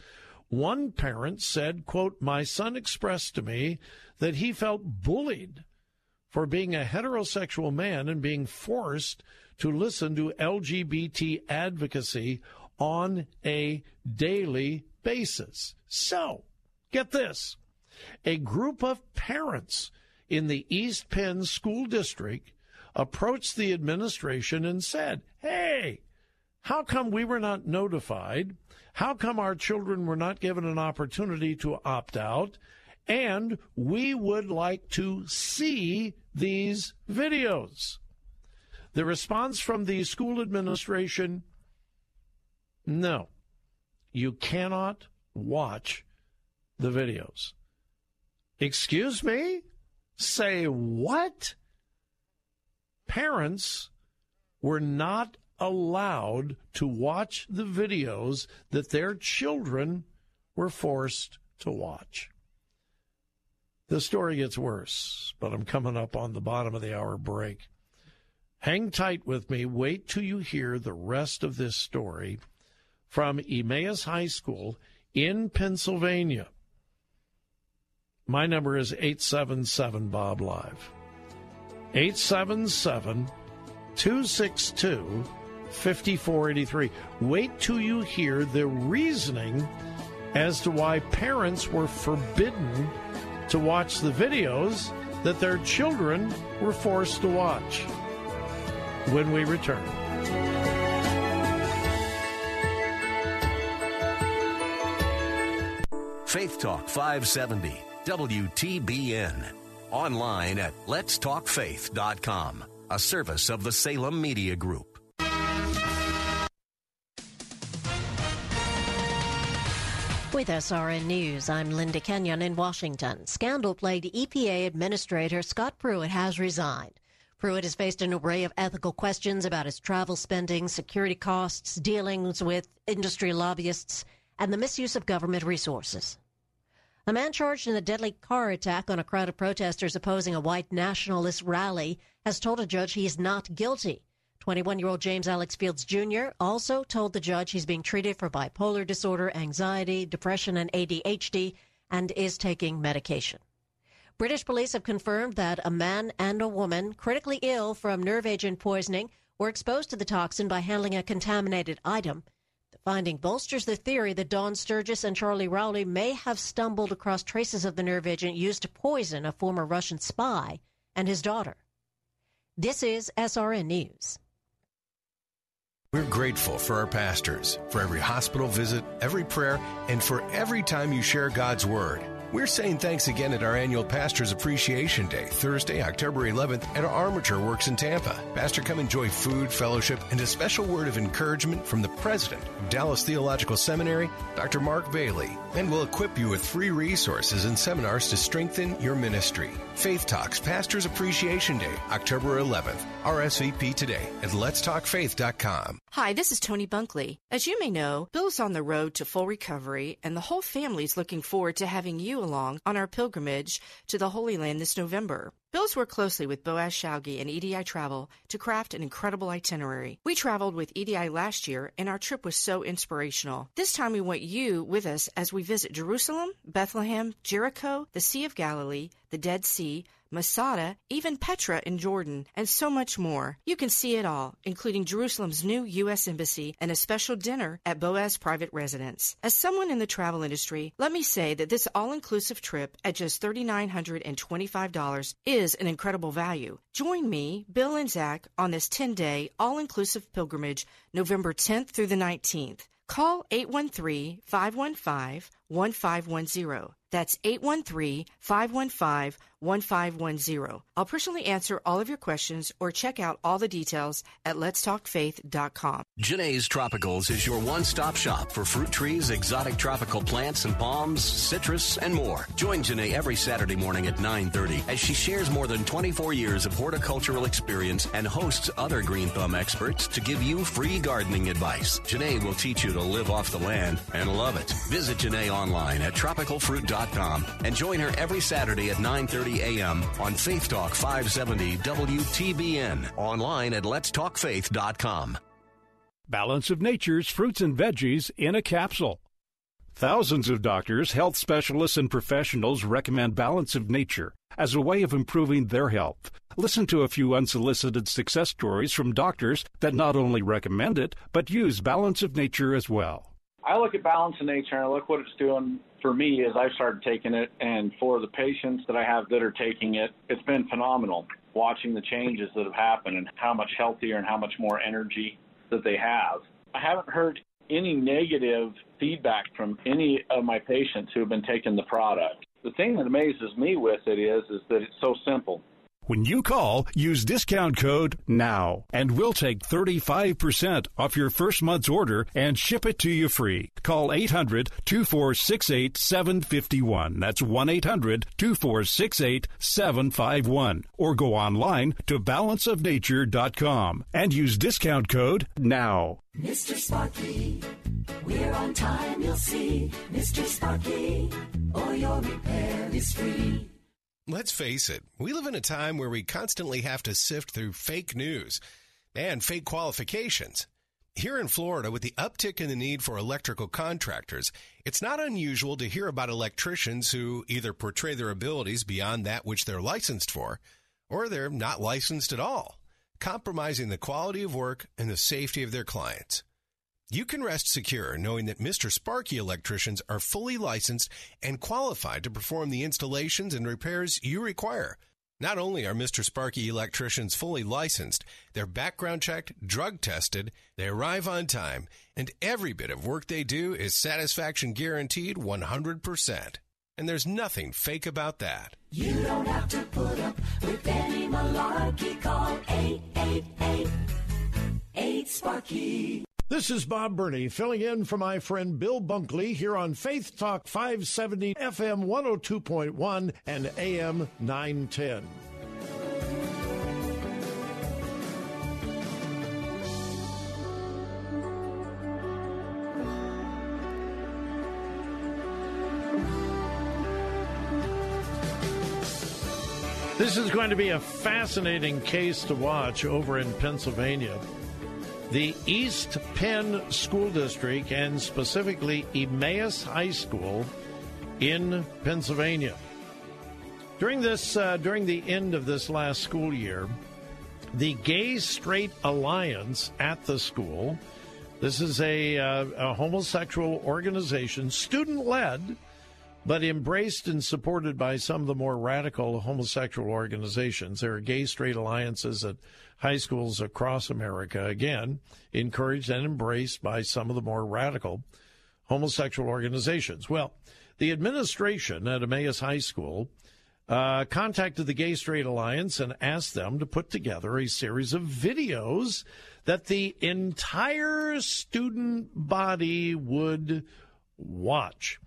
One parent said, quote, My son expressed to me that he felt bullied for being a heterosexual man and being forced to listen to LGBT advocacy on a daily basis. So, get this a group of parents in the East Penn School District approached the administration and said, hey, How come we were not notified? How come our children were not given an opportunity to opt out? And we would like to see these videos. The response from the school administration no, you cannot watch the videos. Excuse me? Say what? Parents were not allowed to watch the videos that their children were forced to watch. The story gets worse, but I'm coming up on the bottom of the hour break. Hang tight with me. Wait till you hear the rest of this story from Emmaus High School in Pennsylvania. My number is 877 Bob Live. 877 262 5483. Wait till you hear the reasoning as to why parents were forbidden to watch the videos that their children were forced to watch. When we return. Faith Talk 570, WTBN. Online at letstalkfaith.com, a service of the Salem Media Group. With SRN News, I'm Linda Kenyon in Washington. Scandal plagued EPA Administrator Scott Pruitt has resigned. Pruitt has faced an array of ethical questions about his travel spending, security costs, dealings with industry lobbyists, and the misuse of government resources. A man charged in a deadly car attack on a crowd of protesters opposing a white nationalist rally has told a judge he is not guilty. 21 year old James Alex Fields Jr. also told the judge he's being treated for bipolar disorder, anxiety, depression, and ADHD and is taking medication. British police have confirmed that a man and a woman critically ill from nerve agent poisoning were exposed to the toxin by handling a contaminated item. Finding bolsters the theory that Dawn Sturgess and Charlie Rowley may have stumbled across traces of the nerve agent used to poison a former Russian spy and his daughter. This is SRN News. We're grateful for our pastors, for every hospital visit, every prayer, and for every time you share God's Word. We're saying thanks again at our annual Pastors Appreciation Day, Thursday, October 11th, at our Armature Works in Tampa. Pastor, come enjoy food, fellowship, and a special word of encouragement from the president of Dallas Theological Seminary, Dr. Mark Bailey, and we'll equip you with free resources and seminars to strengthen your ministry. Faith Talks Pastors Appreciation Day, October 11th. RSVP today at letstalkfaith.com. Hi, this is Tony Bunkley. As you may know, Bill's on the road to full recovery, and the whole family's looking forward to having you along on our pilgrimage to the Holy Land this November. Bill's worked closely with Boaz Shalgi and EDI Travel to craft an incredible itinerary. We traveled with EDI last year, and our trip was so inspirational. This time we want you with us as we visit Jerusalem, Bethlehem, Jericho, the Sea of Galilee, the Dead Sea, Masada, even Petra in Jordan, and so much more. You can see it all, including Jerusalem's new U.S. Embassy and a special dinner at Boaz private residence. As someone in the travel industry, let me say that this all inclusive trip at just $3,925 is an incredible value. Join me, Bill, and Zach on this 10 day all inclusive pilgrimage November 10th through the 19th. Call 813 515 1510. That's 813 515 1510. I'll personally answer all of your questions or check out all the details at letstalkfaith.com. Janae's Tropicals is your one stop shop for fruit trees, exotic tropical plants and palms, citrus, and more. Join Janae every Saturday morning at 9.30 as she shares more than 24 years of horticultural experience and hosts other Green Thumb experts to give you free gardening advice. Janae will teach you to live off the land and love it. Visit Janae online at tropicalfruit.com and join her every Saturday at 9.30 a.m. on Faith Talk 570 WTBN. Online at letstalkfaith.com. Balance of Nature's fruits and veggies in a capsule. Thousands of doctors, health specialists, and professionals recommend Balance of Nature as a way of improving their health. Listen to a few unsolicited success stories from doctors that not only recommend it, but use Balance of Nature as well. I look at Balance of Nature and I look what it's doing for me as I've started taking it, and for the patients that I have that are taking it, it's been phenomenal watching the changes that have happened and how much healthier and how much more energy that they have. I haven't heard any negative feedback from any of my patients who have been taking the product. The thing that amazes me with it is is that it's so simple. When you call, use discount code NOW and we'll take 35% off your first month's order and ship it to you free. Call 800 2468 751. That's 1 800 2468 751. Or go online to balanceofnature.com and use discount code NOW. Mr. Sparky, we're on time, you'll see. Mr. Sparky, or your repair is free. Let's face it, we live in a time where we constantly have to sift through fake news and fake qualifications. Here in Florida, with the uptick in the need for electrical contractors, it's not unusual to hear about electricians who either portray their abilities beyond that which they're licensed for, or they're not licensed at all, compromising the quality of work and the safety of their clients. You can rest secure knowing that Mr. Sparky electricians are fully licensed and qualified to perform the installations and repairs you require. Not only are Mr. Sparky electricians fully licensed, they're background checked, drug tested, they arrive on time, and every bit of work they do is satisfaction guaranteed 100%. And there's nothing fake about that. You don't have to put up with any malarkey. Call 888 8 Sparky. This is Bob Burney filling in for my friend Bill Bunkley here on Faith Talk 570 FM 102.1 and AM 910. This is going to be a fascinating case to watch over in Pennsylvania. The East Penn School District, and specifically Emmaus High School in Pennsylvania. During this, uh, during the end of this last school year, the Gay Straight Alliance at the school. This is a, uh, a homosexual organization, student led, but embraced and supported by some of the more radical homosexual organizations. There are gay straight alliances at high schools across America, again, encouraged and embraced by some of the more radical homosexual organizations. Well, the administration at Emmaus High School uh, contacted the Gay Straight Alliance and asked them to put together a series of videos that the entire student body would watch.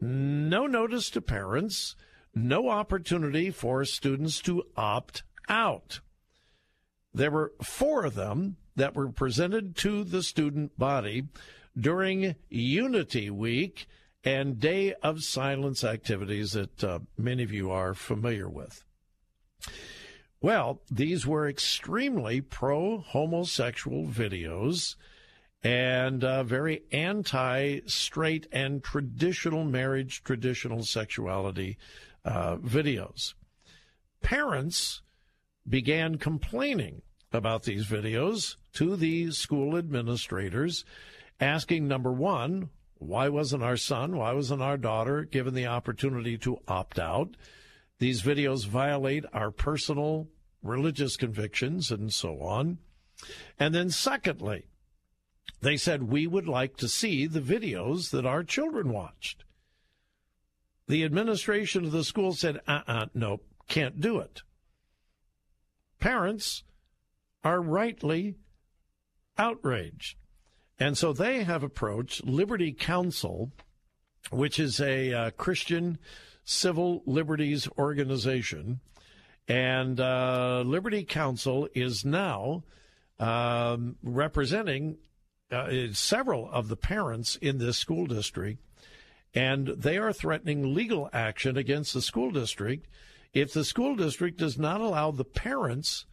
No notice to parents, no opportunity for students to opt out. There were four of them that were presented to the student body during Unity Week and Day of Silence activities that uh, many of you are familiar with. Well, these were extremely pro homosexual videos and uh, very anti straight and traditional marriage, traditional sexuality uh, videos. Parents began complaining about these videos to the school administrators, asking number one, why wasn't our son, why wasn't our daughter given the opportunity to opt out? These videos violate our personal religious convictions and so on. And then, secondly, they said, We would like to see the videos that our children watched. The administration of the school said, uh uh-uh, uh, no, can't do it. Parents are rightly outraged. And so they have approached Liberty Counsel, which is a uh, Christian civil liberties organization. And uh, Liberty Counsel is now um, representing uh, several of the parents in this school district, and they are threatening legal action against the school district if the school district does not allow the parents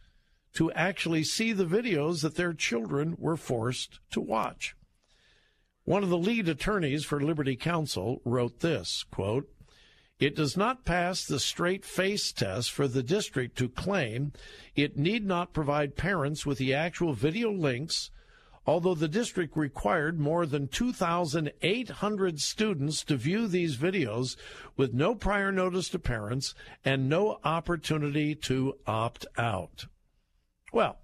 to actually see the videos that their children were forced to watch. One of the lead attorneys for Liberty Counsel wrote this quote, it does not pass the straight face test for the district to claim it need not provide parents with the actual video links although the district required more than 2,800 students to view these videos with no prior notice to parents and no opportunity to opt out. Well,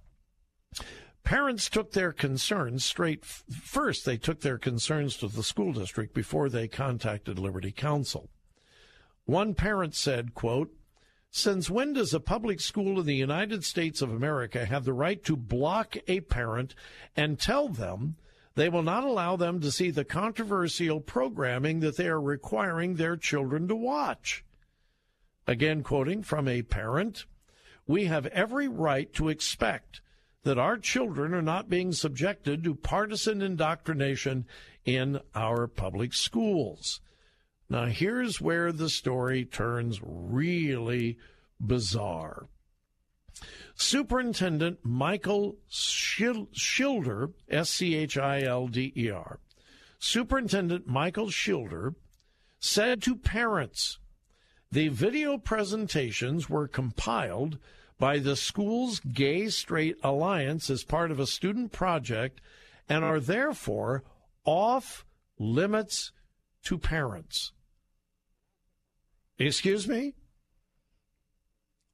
Parents took their concerns straight. First, they took their concerns to the school district before they contacted Liberty Counsel. One parent said, quote, since when does a public school in the United States of America have the right to block a parent and tell them they will not allow them to see the controversial programming that they are requiring their children to watch? Again, quoting from a parent, we have every right to expect that our children are not being subjected to partisan indoctrination in our public schools. Now, here's where the story turns really bizarre. Superintendent Michael Schilder, S C H I L D E R, Superintendent Michael Schilder said to parents the video presentations were compiled by the school's Gay Straight Alliance as part of a student project and are therefore off limits to parents. Excuse me?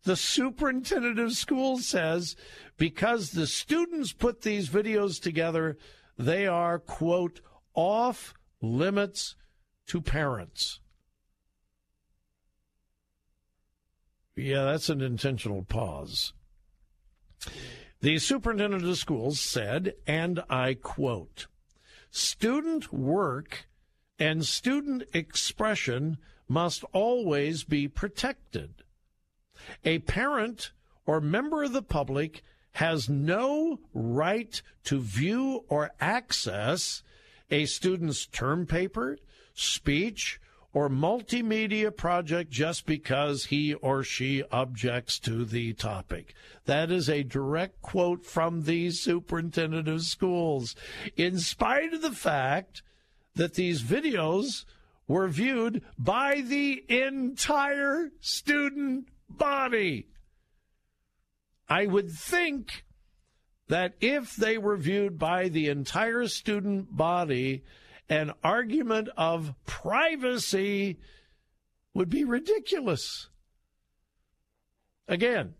The superintendent of schools says because the students put these videos together, they are, quote, off limits to parents. Yeah, that's an intentional pause. The superintendent of schools said, and I quote, student work and student expression must always be protected. A parent or member of the public has no right to view or access a student's term paper, speech, or multimedia project just because he or she objects to the topic. That is a direct quote from the superintendent of schools. In spite of the fact that these videos were viewed by the entire student body. I would think that if they were viewed by the entire student body, an argument of privacy would be ridiculous. Again,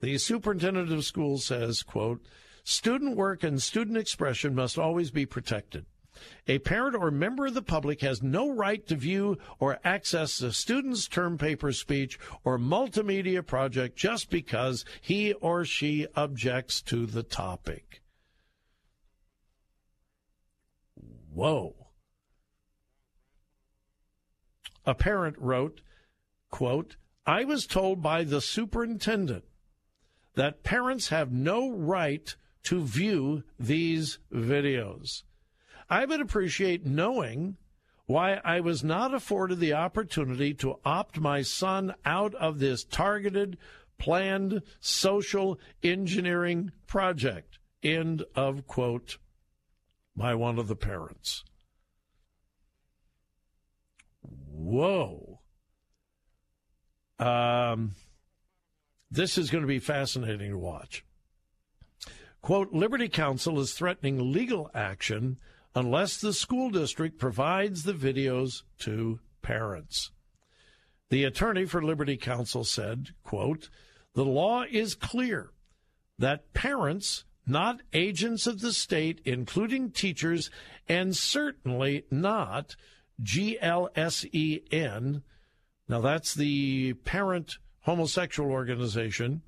the superintendent of schools says, quote, student work and student expression must always be protected. A parent or member of the public has no right to view or access the student's term paper speech or multimedia project just because he or she objects to the topic. Whoa. A parent wrote, quote, I was told by the superintendent that parents have no right to view these videos. I would appreciate knowing why I was not afforded the opportunity to opt my son out of this targeted, planned social engineering project. End of quote by one of the parents. Whoa. Um, this is going to be fascinating to watch. Quote Liberty Counsel is threatening legal action unless the school district provides the videos to parents. The attorney for Liberty Counsel said, quote, the law is clear that parents, not agents of the state, including teachers, and certainly not GLSEN, now that's the parent homosexual organization,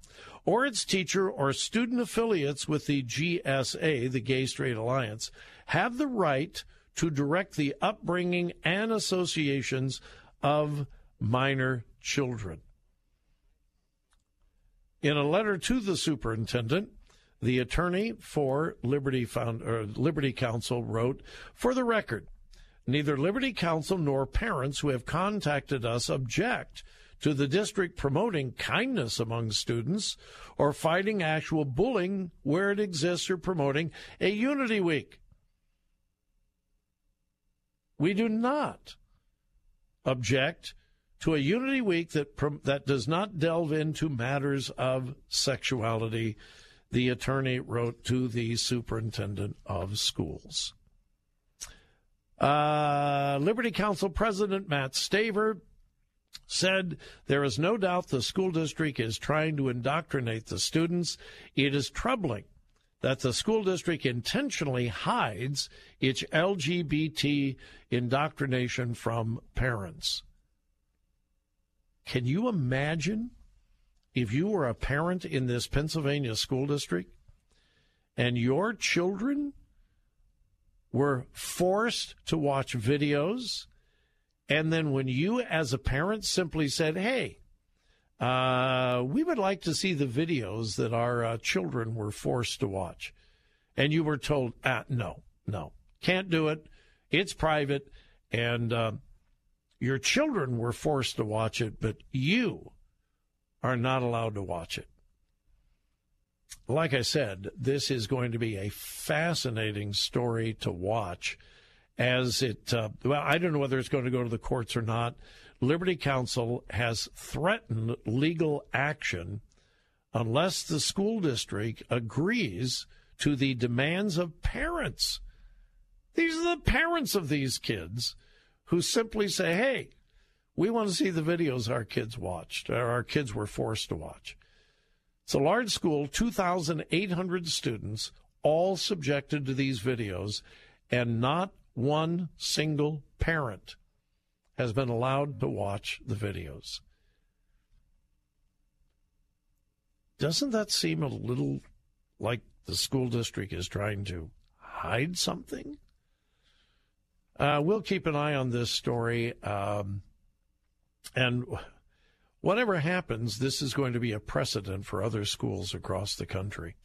or its teacher or student affiliates with the GSA, the Gay Straight Alliance, have the right to direct the upbringing and associations of minor children. In a letter to the superintendent, the attorney for Liberty Found, Liberty Counsel wrote, "For the record, neither Liberty Counsel nor parents who have contacted us object to the district promoting kindness among students or fighting actual bullying where it exists or promoting a unity week. We do not object to a Unity Week that that does not delve into matters of sexuality. The attorney wrote to the superintendent of schools. Uh, Liberty Counsel President Matt Staver said there is no doubt the school district is trying to indoctrinate the students. It is troubling that the school district intentionally hides its LGBT indoctrination from parents. Can you imagine if you were a parent in this Pennsylvania school district and your children were forced to watch videos, and then when you, as a parent, simply said, Hey, uh, we would like to see the videos that our uh, children were forced to watch. And you were told, ah, no, no, can't do it. It's private. And uh, your children were forced to watch it, but you are not allowed to watch it. Like I said, this is going to be a fascinating story to watch as it, uh, well, I don't know whether it's going to go to the courts or not. Liberty Counsel has threatened legal action unless the school district agrees to the demands of parents. These are the parents of these kids who simply say, hey, we want to see the videos our kids watched, or our kids were forced to watch. It's a large school, 2,800 students, all subjected to these videos, and not one single parent has been allowed to watch the videos. Doesn't that seem a little like the school district is trying to hide something? Uh, we'll keep an eye on this story. Um, and whatever happens, this is going to be a precedent for other schools across the country.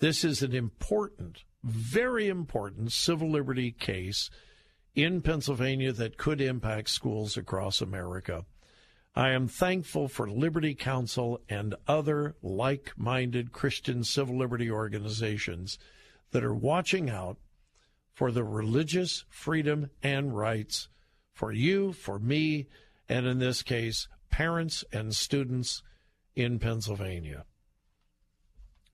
This is an important, very important civil liberty case in Pennsylvania that could impact schools across America. I am thankful for Liberty Counsel and other like minded Christian civil liberty organizations that are watching out for the religious freedom and rights for you, for me, and in this case, parents and students in Pennsylvania.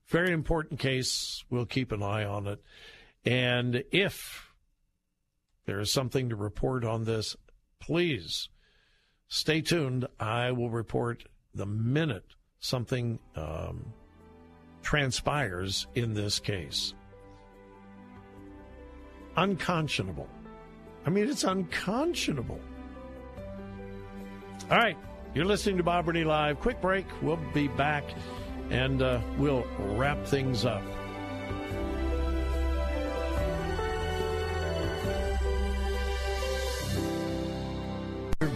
Very important case. We'll keep an eye on it. And if there is something to report on this, please stay tuned. I will report the minute something um, transpires in this case. Unconscionable. I mean, it's unconscionable. All right, you're listening to Bob Burney Live. Quick break. We'll be back and uh, we'll wrap things up.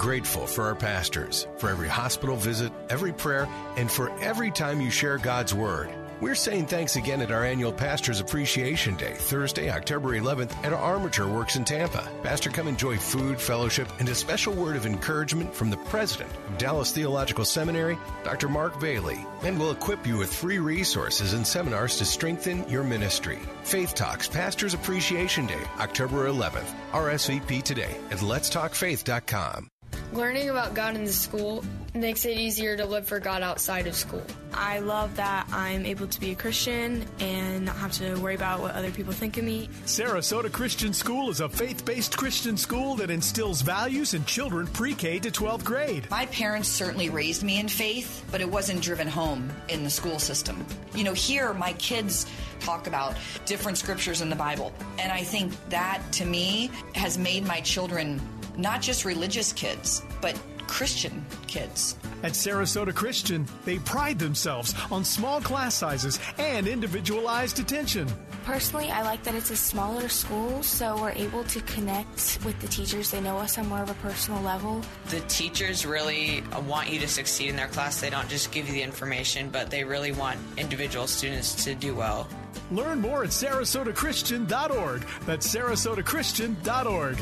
Grateful for our pastors, for every hospital visit, every prayer, and for every time you share God's Word. We're saying thanks again at our annual Pastors Appreciation Day, Thursday, October 11th, at Armature Works in Tampa. Pastor, come enjoy food, fellowship, and a special word of encouragement from the president of Dallas Theological Seminary, Dr. Mark Bailey, and we'll equip you with free resources and seminars to strengthen your ministry. Faith Talks Pastors Appreciation Day, October 11th. RSVP today at letstalkfaith.com. Learning about God in the school makes it easier to live for God outside of school. I love that I'm able to be a Christian and not have to worry about what other people think of me. Sarasota Christian School is a faith based Christian school that instills values in children pre K to 12th grade. My parents certainly raised me in faith, but it wasn't driven home in the school system. You know, here my kids talk about different scriptures in the Bible, and I think that to me has made my children not just religious kids, but Christian kids. At Sarasota Christian, they pride themselves on small class sizes and individualized attention. Personally, I like that it's a smaller school, so we're able to connect with the teachers. They know us on more of a personal level. The teachers really want you to succeed in their class. They don't just give you the information, but they really want individual students to do well. Learn more at sarasotachristian.org. That's sarasotachristian.org.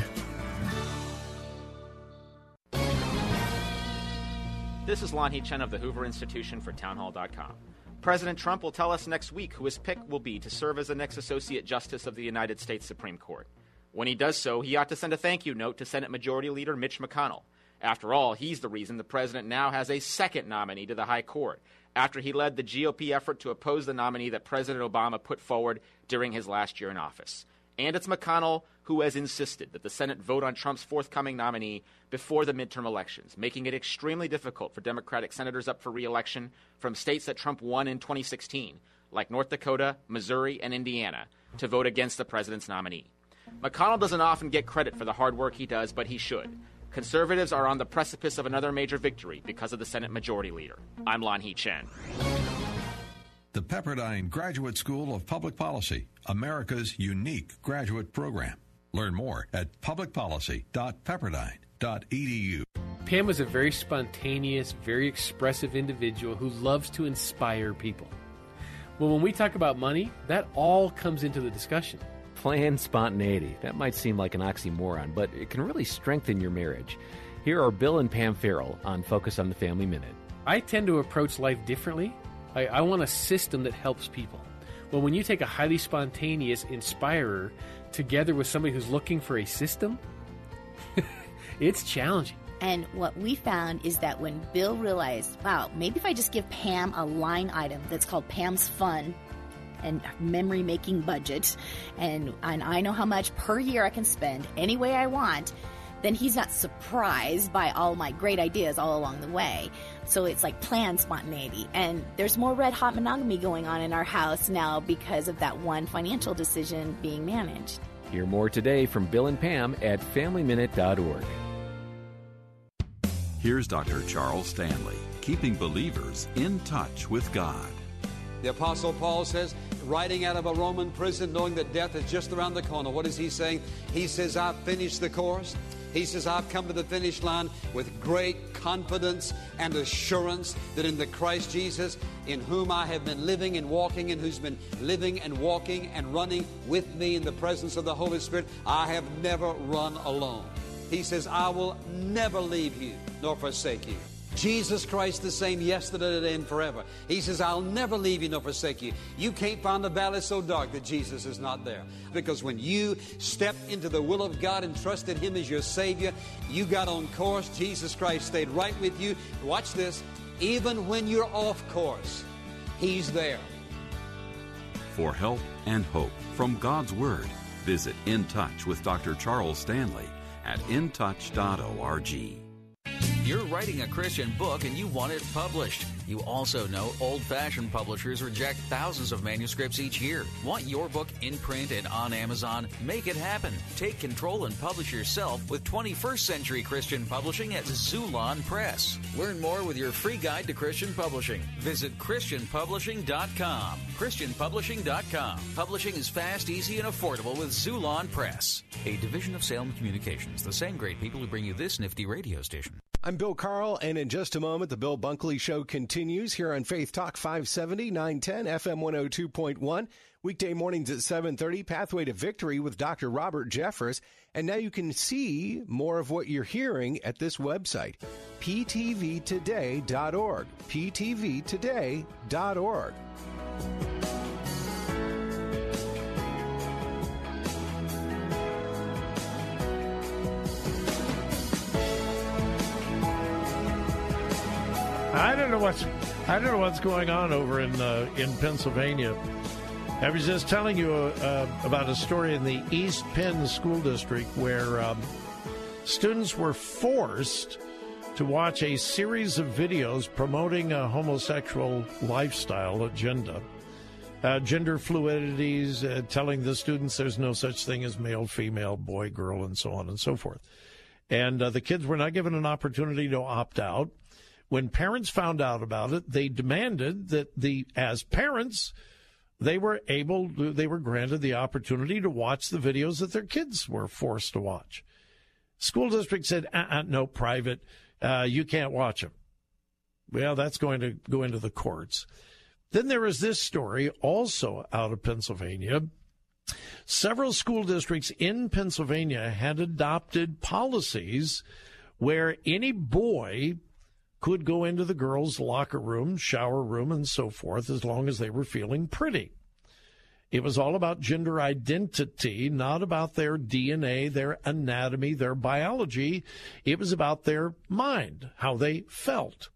This is Lanhee Chen of the Hoover Institution for Townhall.com. President Trump will tell us next week who his pick will be to serve as the next Associate Justice of the United States Supreme Court. When he does so, he ought to send a thank you note to Senate Majority Leader Mitch McConnell. After all, he's the reason the president now has a second nominee to the High Court, after he led the GOP effort to oppose the nominee that President Obama put forward during his last year in office. And it's McConnell who has insisted that the Senate vote on Trump's forthcoming nominee before the midterm elections, making it extremely difficult for Democratic senators up for reelection from states that Trump won in 2016 like North Dakota, Missouri, and Indiana, to vote against the president's nominee. McConnell doesn't often get credit for the hard work he does, but he should. Conservatives are on the precipice of another major victory because of the Senate Majority Leader. I'm Lanhee Chen. The Pepperdine Graduate School of Public Policy, America's unique graduate program. Learn more at publicpolicy.pepperdine.edu. Pam was a very spontaneous, very expressive individual who loves to inspire people. Well, when we talk about money, that all comes into the discussion. Planned spontaneity. That might seem like an oxymoron, but it can really strengthen your marriage. Here are Bill and Pam Farrell on Focus on the Family Minute. I tend to approach life differently. I, I want a system that helps people. Well, when you take a highly spontaneous inspirer together with somebody who's looking for a system, (laughs) it's challenging. And what we found is that when Bill realized, wow, maybe if I just give Pam a line item that's called Pam's Fun and memory making budget, and, and I know how much per year I can spend any way I want, then he's not surprised by all my great ideas all along the way. So it's like planned spontaneity. And there's more red hot monogamy going on in our house now because of that one financial decision being managed. Hear more today from Bill and Pam at FamilyMinute.org. Here's Dr. Charles Stanley, keeping believers in touch with God. The Apostle Paul says, writing out of a Roman prison, knowing that death is just around the corner, what is he saying? He says, I've finished the course. He says, I've come to the finish line with great confidence and assurance that in the Christ Jesus, in whom I have been living and walking, and who's been living and walking and running with me in the presence of the Holy Spirit, I have never run alone. He says, I will never leave you nor forsake you. Jesus Christ the same yesterday, today, and forever. He says, I'll never leave you nor forsake you. You can't find a valley so dark that Jesus is not there. Because when you stepped into the will of God and trusted Him as your Savior, you got on course. Jesus Christ stayed right with you. Watch this. Even when you're off course, He's there. For help and hope from God's Word, visit In Touch with Dr. Charles Stanley at intouch.org. You're writing a Christian book and you want it published. You also know old fashioned publishers reject thousands of manuscripts each year. Want your book in print and on Amazon? Make it happen. Take control and publish yourself with 21st Century Christian Publishing at Xulon Press. Learn more with your free guide to Christian publishing. Visit ChristianPublishing.com. ChristianPublishing.com. Publishing is fast, easy, and affordable with Xulon Press, a division of Salem Communications, the same great people who bring you this nifty radio station. I'm Bill Carl, and in just a moment, the Bill Bunkley Show continues here on Faith Talk 570, 910, FM 102.1. Weekday mornings at 7.30, Pathway to Victory with Dr. Robert Jeffress. And now you can see more of what you're hearing at this website, ptvtoday.org, ptvtoday.org. I don't know what's I don't know what's going on over in uh, in Pennsylvania. I was just telling you uh, about a story in the East Penn School District where um, students were forced to watch a series of videos promoting a homosexual lifestyle agenda, uh, gender fluidities, uh, telling the students there's no such thing as male, female, boy, girl, and so on and so forth. And uh, the kids were not given an opportunity to opt out. When parents found out about it, they demanded that the, as parents, they were able, to, they were granted the opportunity to watch the videos that their kids were forced to watch. School district said, uh-uh, no, private, uh, you can't watch them. Well, that's going to go into the courts. Then there is this story also out of Pennsylvania. Several school districts in Pennsylvania had adopted policies where any boy could go into the girls' locker room, shower room, and so forth as long as they were feeling pretty. It was all about gender identity, not about their DNA, their anatomy, their biology. It was about their mind, how they felt.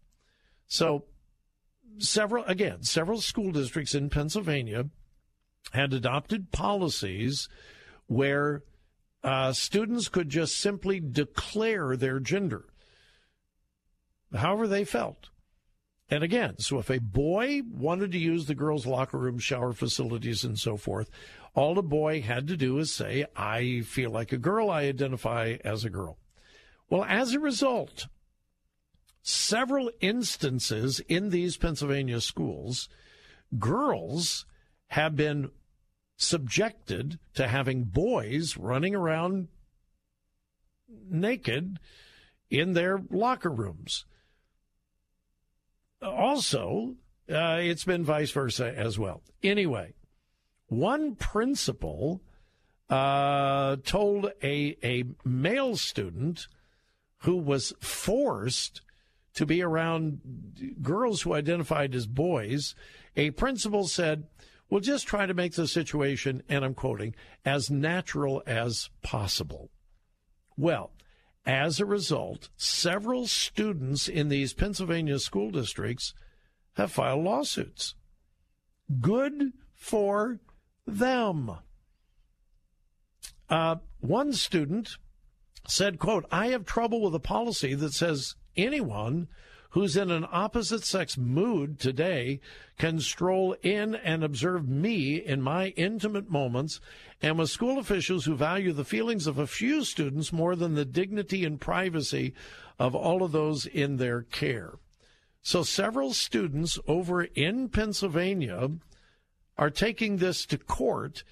So, several, again, several school districts in Pennsylvania had adopted policies where uh, students could just simply declare their gender however they felt. And again, so if a boy wanted to use the girls' locker room, shower facilities, and so forth, all the boy had to do is say, I feel like a girl, I identify as a girl. Well, as a result, several instances in these Pennsylvania schools, girls have been subjected to having boys running around naked in their locker rooms. Also, uh, it's been vice versa as well. Anyway, one principal uh, told a, a male student who was forced to be around girls who identified as boys, a principal said, We'll just try to make the situation, and I'm quoting, as natural as possible. Well, as a result, several students in these Pennsylvania school districts have filed lawsuits. Good for them. Uh, one student said, quote, I have trouble with a policy that says anyone who's in an opposite sex mood today can stroll in and observe me in my intimate moments and with school officials who value the feelings of a few students more than the dignity and privacy of all of those in their care. So several students over in Pennsylvania are taking this to court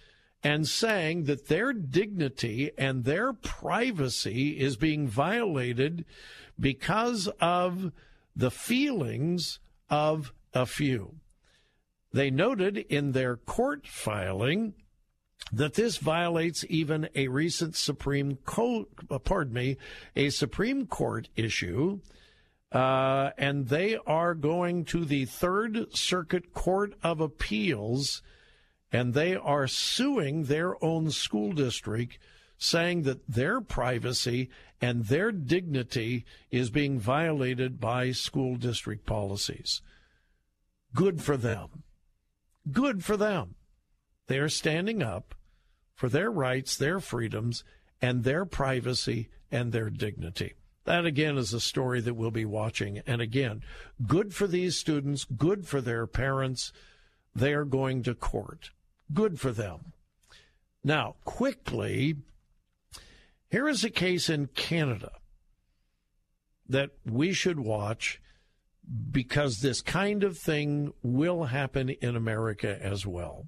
and saying that their dignity and their privacy is being violated because of the feelings of a few. They noted in their court filing that this violates even a recent Supreme Court, uh, pardon me, a Supreme Court issue, uh, and they are going to the Third Circuit Court of Appeals, and they are suing their own school district, saying that their privacy and their dignity is being violated by school district policies. Good for them. Good for them. They are standing up for their rights, their freedoms, and their privacy and their dignity. That again is a story that we'll be watching. And again, good for these students, good for their parents. They are going to court. Good for them. Now, quickly, here is a case in Canada that we should watch because this kind of thing will happen in America as well.